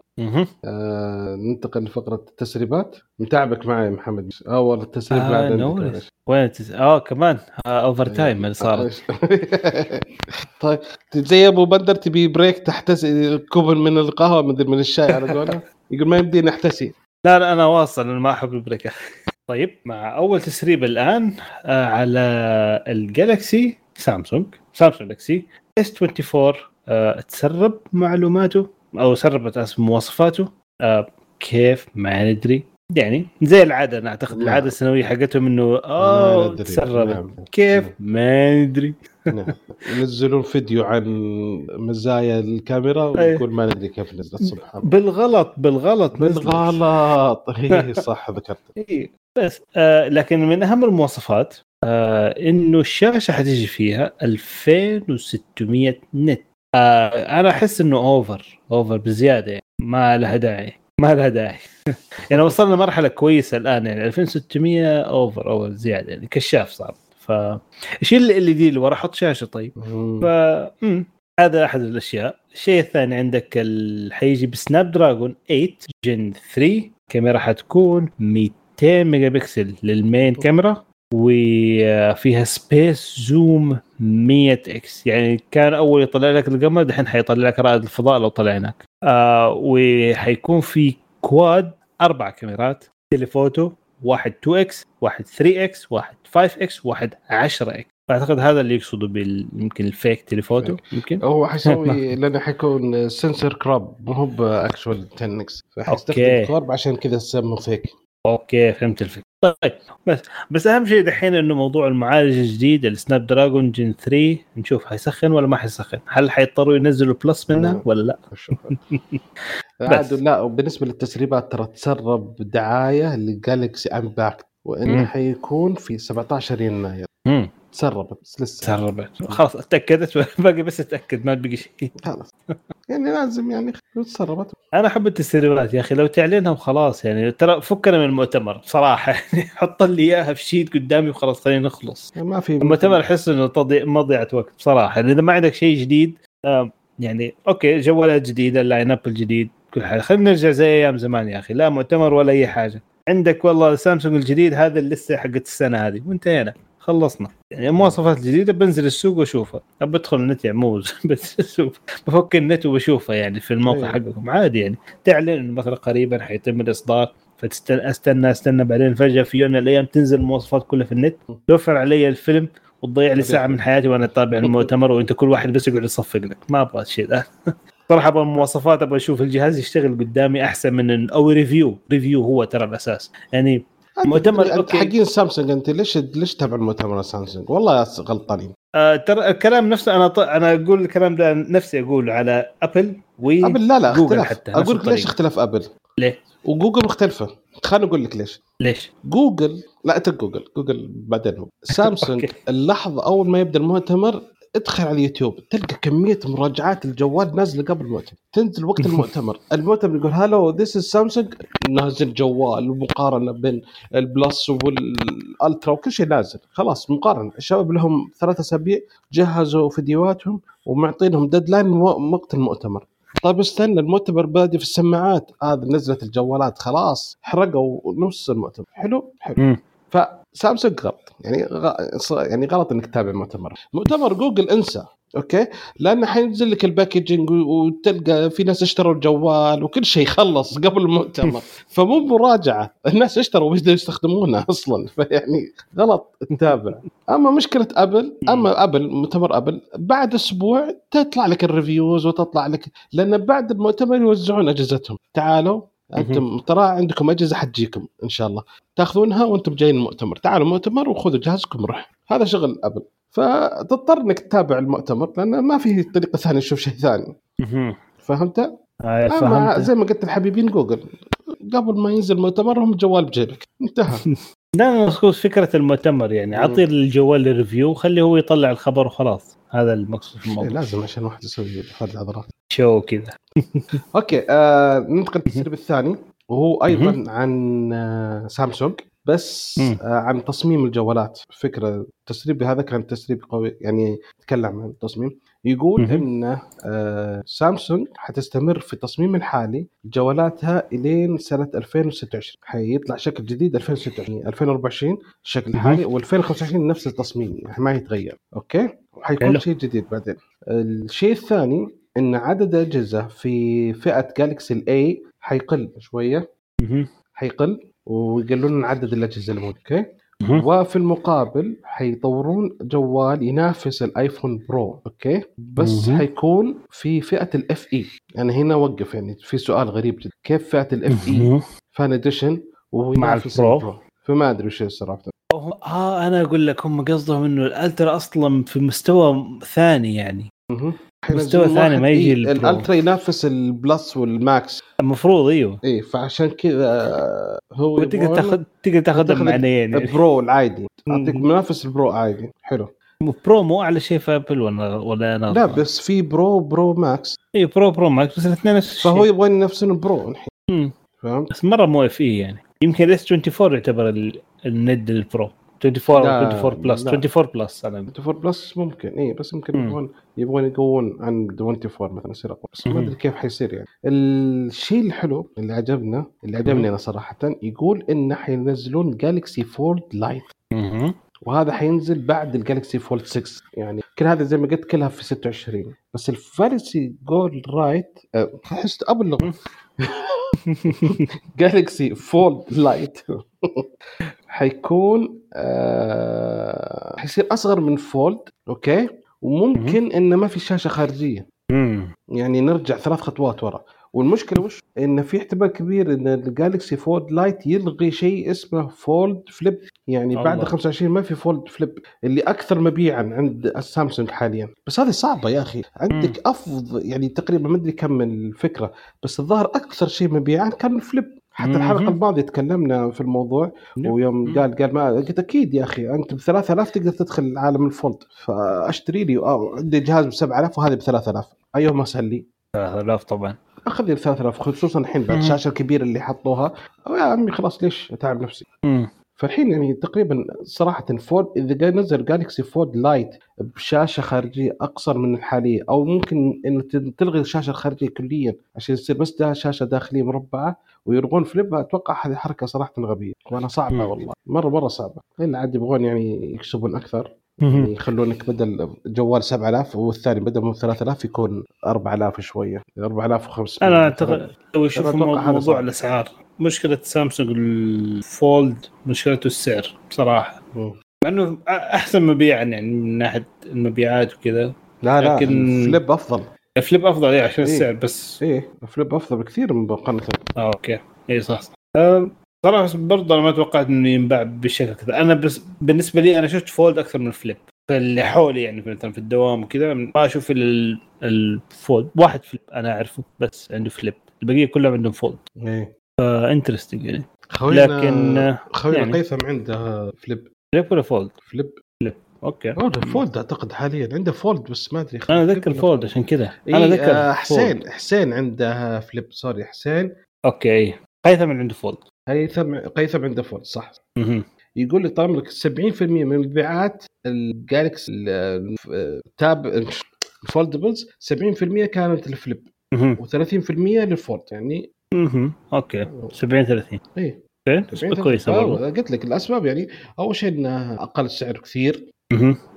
آه ننتقل لفقرة التسريبات. متعبك معي محمد. اول التسريب آه، بعد no. وين تس... آه كمان. آه overtime اللي صارت طيب زي أبو بندر تبي break تحتسي كوب من القهوة مدري من الشاي على قوله يقول ما يمدي نحتسي لا لا أنا واصل أنا ما أحب ال break. طيب مع أول تسريب الآن آه على الجالكسي سامسونج. سامسونج جالكسي إس 24 آه تسرب معلوماته أو سربت مواصفاته آه كيف؟ ما ندري. يعني زي العادة أنا أعتقد نعم. العادة السنوية حقتهم إنه آه. تسرب. نعم. كيف؟ ما ندري. نعم. ينزلون فيديو عن مزايا الكاميرا ويقول ما ندري كيف نزلت. سبحان بالغلط بالغلط. بالغلط. هي صح ذكرت. إيه، بس آه لكن من أهم المواصفات آه إنه الشاشة حتيجي فيها 2600 nits. آه أنا أحس إنه over over بزيادة يعني. ما لها داعي ما لها داعي. يعني وصلنا مرحلة كويسة الآن يعني 2600 over over زيادة يعني كشاف صار. فشيل ال LED اللي ورا حط شاشة طيب؟ ف مم. هذا أحد الأشياء. الشيء الثاني عندك ال... حيجي ب Snapdragon 8 Gen 3 كاميرا حتكون 200 ميجا بكسل لل main camera وفيها space zoom 100 X. يعني كان أول يطلع لك القمر دحين حيطلع لك رائد الفضاء لو طلع هناك. آه وحيكون في كواد أربع كاميرات. telephoto واحد 2 X واحد 3 X واحد 5 X واحد 10 X. اعتقد هذا اللي يقصده بال يمكن ال fake telephoto يمكن. هو حيسوي لأنه حيكون sensor crop مو هو actual 10 X فحيستخدم. crop عشان كذا سموه fake okay فهمت الفكرة طيب بس بس أهم شيء دحين إنه موضوع المعالج الجديد ال Snapdragon Gen 3 نشوف حيسخن ولا ما حيسخن هل حيضطروا ينزلوا Plus منها. ولا لا. عاد لا وبالنسبة للتسريبات ترى تسرب دعاية ل Galaxy Unpacked وإنه. حيكون في 17 يناير تسربت بس لسه. تسربت. خلاص اتأكدت. باقي بس أتأكد ما بقي شيء. خلاص. يعني لازم يعني تسربت. أنا أحب التسريبات يا أخي. لو تعلنها وخلاص يعني ترى فكنا من المؤتمر بصراحة. يعني حط لي إياها في sheet قدامي وخلاص خلينا نخلص. ما في المؤتمر احس إنه تضيع مضيعة وقت بصراحة. يعني إذا ما عندك شيء جديد يعني okay جوالات جديدة ال line up الجديد كل حاجة. خلينا نرجع زي أيام زمان يا أخي. لا مؤتمر ولا أي حاجة. عندك والله سامسونج الجديد هذا اللي لسه حقت السنة هذه. وانتهينا. خلصنا. يعني المواصفات الجديده بنزل السوق وأشوفها. ابى أدخل النت يعني مو بس أشوف. بفك النت وبشوفها يعني في الموقع أيوة. حقكم. عادي يعني. تعلن إنه مثلا قريبا حيتم الإصدار. فتستنى استنى أستنى بعدين فجأة في يوم من الأيام تنزل المواصفات كلها في النت. توفر علي الفيلم وتضيع لي ساعة من حياتي وأنا اتابع المؤتمر وأنت كل واحد بس يقعد يصفق لك. ما أبغى الشيء ذا صراحة أبغى المواصفات أبغى أشوف الجهاز يشتغل قدامي أحسن من أو review review هو ترى الأساس. يعني مؤتمر-. حقين سامسونج أنت ليش ليش تتابع المؤتمر سامسونج؟ والله غلطانين آه ترى الكلام نفسه أنا ط... أنا أقول الكلام ده نفسي أقول على أبل و أبل لا لا جوجل اختلاف حتى، أقول لك ليش. اختلاف أبل ليه؟ وجوجل مختلفة خليني أقول لك ليش ليش؟ جوجل لا انت جوجل جوجل بعدين هو سامسونج. اللحظة أول ما يبدأ المؤتمر ادخل على اليوتيوب تلقى كمية مراجعات الجوال نازلة قبل المؤتمر. تنزل وقت المؤتمر. المؤتمر يقول hello this is Samsung نازل جوال ومقارنه بين ال Plus وال Ultra وكل شيء نازل. خلاص مقارنة. الشباب لهم ثلاث أسابيع جهزوا فيديوهاتهم ومعطينهم deadline وقت المؤتمر. طيب استنى المؤتمر بادي في السماعات. هذا نزلت الجوالات. خلاص حرقوا نص المؤتمر. حلو؟ حلو. مم. فسامسونج غلط. يعني. يعني غلط إنك تتابع مؤتمر. مؤتمر جوجل انسى. okay؟ لأنه حينزل لك ال packaging و- وتلقى في ناس اشتروا الجوال وكل شيء خلص قبل المؤتمر. فمو مراجعة. الناس اشتروا ويقدروا يستخدمونه أصلا. فيعني غلط تتابع. أما مشكلة أبل أما أبل مؤتمر أبل بعد أسبوع تطلع لك ال reviews وتطلع لك لأن بعد المؤتمر يوزعون أجهزتهم. تعالوا أنتم ترى عندكم أجهزة حتجيكم إن شاء الله. تاخذونها وأنتم جايين المؤتمر تعالوا المؤتمر وخذوا جهازكم وروح هذا شغل أبل. فتضطر إنك تتابع المؤتمر لأن ما في طريقة ثانية تشوف شيء ثاني. فهمت؟ آه فهمت. زي ما قلت الحبيبين جوجل قبل ما ينزل المؤتمر هم الجوال بجيبك. انتهى. لا مقصود فكرة المؤتمر يعني. أعطي الجوال ال review وخليه هو يطلع الخبر وخلاص. هذا المقصود في إيه، الموضوع لازم عشان واحد يسوي فرد عضلات show كذا. okay آه ننتقل للتسريب الثاني وهو أيضا عن آه سامسونج بس. آه عن تصميم الجوالات. فكرة التسريب هذا كان تسريب قوي يعني يتكلم عن التصميم يقول. إن آه سامسونج حتستمر في التصميم الحالي جوالاتها إلين سنة 2026 حيطلع شكل جديد 2026 2024 الشكل الحالي و2025 نفس التصميم يعني ما يتغير okay وحيكون. شيء جديد بعدين الشيء الثاني إن عدد الاجهزه في فئة جالكسي الاي حيقل شوية. حيقل ويقللون عدد الأجهزة الموجوده okay. وفي المقابل حيطورون جوال ينافس الايفون Pro okay بس مهم. حيكون في فئة ال FE يعني هنا وقف يعني في سؤال غريب جدا كيف فئة ال FE. Fan Edition وهو مع ال Pro؟ ال Pro فما أدري وش الصراحة آه أنا أقول لك هم قصدهم إنه ال Ultra أصلا في مستوى ثاني يعني. مستوى ثاني ما يجي إيه،. ال Ultra ينافس ال Plus وال Max. المفروض إيوه. إيه فعشان كذا آه، هو يبغون تاخذ تقدر تاخذ معنيين يعني. ال Pro العادي. أعطيك. منافس ال Pro عادي. حلو. Pro مو اعلى شيء في أبل ولا ولا أنا لا؟ بس في Pro Pro Max. اي Pro Pro Max بس الاثنين نفس الشيء. فهو يبغى ينافسون Pro الحين. فهمت؟ بس مرة مو FE يعني. يمكن ال S24 يعتبر ال- الند ال Pro. 24 لا، 24 Plus لا. 24 Plus أنا 24 Plus ممكن اي بس يمكن. يبغون يبغون يقوون عن 24 مثلا يصير أقوى بس ما. أدري كيف حيصير يعني الشيء الحلو اللي عجبنا اللي عجبني. أنا صراحة يقول انه حينزلون جالكسي فولد لايت. وهذا حينزل بعد الجالكسي فولد 6 يعني كل هذا زي ما قلت كلها في 26 بس الفالسي جول رايت حست أبلغ جالكسي فولد لايت حيكون آه حيصير أصغر من Fold okay؟ وممكن انه ما في شاشة خارجية. يعني نرجع ثلاث خطوات ورا. والمشكلة وش؟ إن في احتمال كبير إن ال Galaxy Fold Lite يلغي شيء اسمه Fold Flip يعني بعد الله. 25 ما في Fold Flip اللي أكثر مبيعا عند السامسونج حاليا. بس هذه صعبة يا أخي. عندك افضل يعني تقريبا ما أدري كم الفكرة بس الظاهر أكثر شيء مبيعا كان ال Flip. حتى. الحلقة الماضية تكلمنا في الموضوع ويوم مم. قال قال ما قلت أكيد يا أخي أنت ب 3000 تقدر تدخل عالم ال Fold. فأشتري لي عندي جهاز ب 7000 وهذه ب 3000 أيهما أسهل لي؟ 3000 طبعا. أخذ لي 3000 خصوصا الحين بعد. الشاشة الكبيرة اللي حطوها يا عمي خلاص ليش أتعب نفسي مم. فالحين يعني تقريبا صراحة Fold إذا نزل Galaxy Fold Lite بشاشة خارجية أقصر من الحالية أو ممكن إنه تلغي الشاشة الخارجية كليا عشان يصير بس ده شاشة داخلية مربعة ويلغون فليب أتوقع هذه حركة صراحة غبية وأنا صعبة. والله مرة مرة صعبة الا عاد يبغون يعني يكسبون أكثر يخلونك بدل جوال 7000 والثاني بدل من 3000 يكون 4000 شوية 4500 أنا أعتقد لو هذا موضوع. الأسعار. مشكلة سامسونج الفولد مشكلته السعر بصراحة. مع إنه أحسن مبيعا يعني من ناحية المبيعات وكذا. لا لا لكن- الفليب أفضل. ال Flip أفضل يعني عشان إيه. السعر بس إيه ال Flip أفضل بكثير من مقارنة. آه okay. اي صح صح. آه، صراحة برضه أنا ما توقعت إنه ينباع بالشكل كذا. أنا بس بالنسبة لي أنا شفت Fold أكثر من Flip. فاللي حولي يعني مثلا في الدوام وكذا ما أشوف إلا ال- ال Fold واحد Flip أنا أعرفه بس عنده Flip. البقية كلهم عندهم Fold. إيه. ف interesting يعني. خوينا لكن خوينا يعني. هيثم عنده Flip. Flip ولا Fold؟ Flip. okay. أو Fold أعتقد حاليا عنده Fold بس ما أدري. أنا Flip ولا Fold عشان كذا. إيه أنا اتذكر آه Fold. حسين حسين عنده Flip. sorry حسين. okay إيه. هيثم اللي عنده Fold. هيثم قيثم عنده Fold صح. يقول لي طال عمرك 70% من مبيعات ال Galaxy ال Tab ال foldables 70% كانت ال Flip. مهم. و30% لل Fold يعني. okay. 70 30 إيه. okay. نسبة كويسه والله. قلت لك الأسباب يعني أول شيء إنه أقل سعر كثير.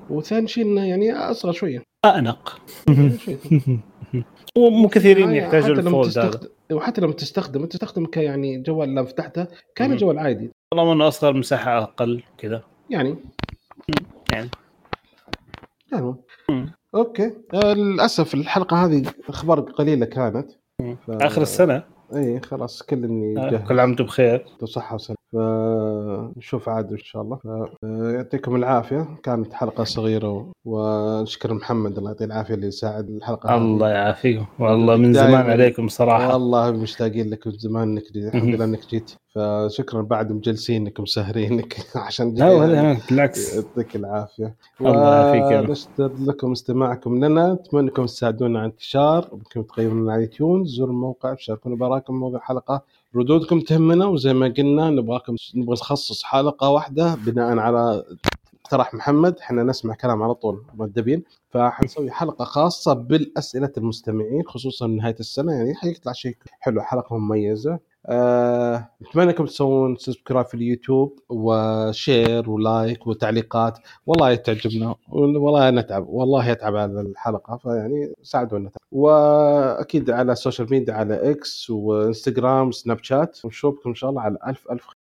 وثاني شيء إنه يعني أصغر شوية. انق مهم. شوية. ومو كثيرين يعني يحتاجوا ال Fold هذا تستخدم وحتى لما تستخدم تستخدم كيعني جوال لما فتحته كان مم. جوال عادي طالما انه أصغر مساحة أقل كذا يعني يعني يعني مم. okay آه للأسف الحلقة هذه أخبار قليلة كانت مم. ف... اخر السنة اي خلاص كل إني آه، كل عام وأنتم بخير صحة وسلامة فنشوف عاد إن شاء الله. يعطيكم العافية. كانت حلقة صغيرة. ونشكر محمد الله يعطيه العافية اللي يساعد الحلقة. الله يعافيكم. والله من. زمان عليكم صراحة. والله مشتاقين لك من زمان إنك جيت. الحمد لله إنك جيت. فشكرا بعد مجلسينك مسهرينك عشان لا ولا بالعكس. يعطيك العافية. الله يعافيك. ونشكر لكم استماعكم لنا. أتمنى إنكم تساعدونا على انتشار. وممكن تقيمونا على ايتونز زوروا الموقع شاركونا براكم موضوع الحلقة ردودكم تهمنا وزي ما قلنا نبغاكم نبغى نخصص حلقة واحدة بناء على اقترح محمد. إحنا نسمع كلام على طول مؤدبين. فحنسوي حلقة خاصة بالأسئلة المستمعين خصوصا نهاية السنة. يعني حيطلع شيء حلو حلقة مميزة. نتمنى أنكم تسوون subscribe في اليوتيوب و share و like وتعليقات. والله تعجبنا والله نتعب والله يتعب على الحلقة فيعني ساعدونا. وأكيد على ال social media على X وإنستغرام سناب شات ونشوفكم إن شاء الله على ألف ألف خير.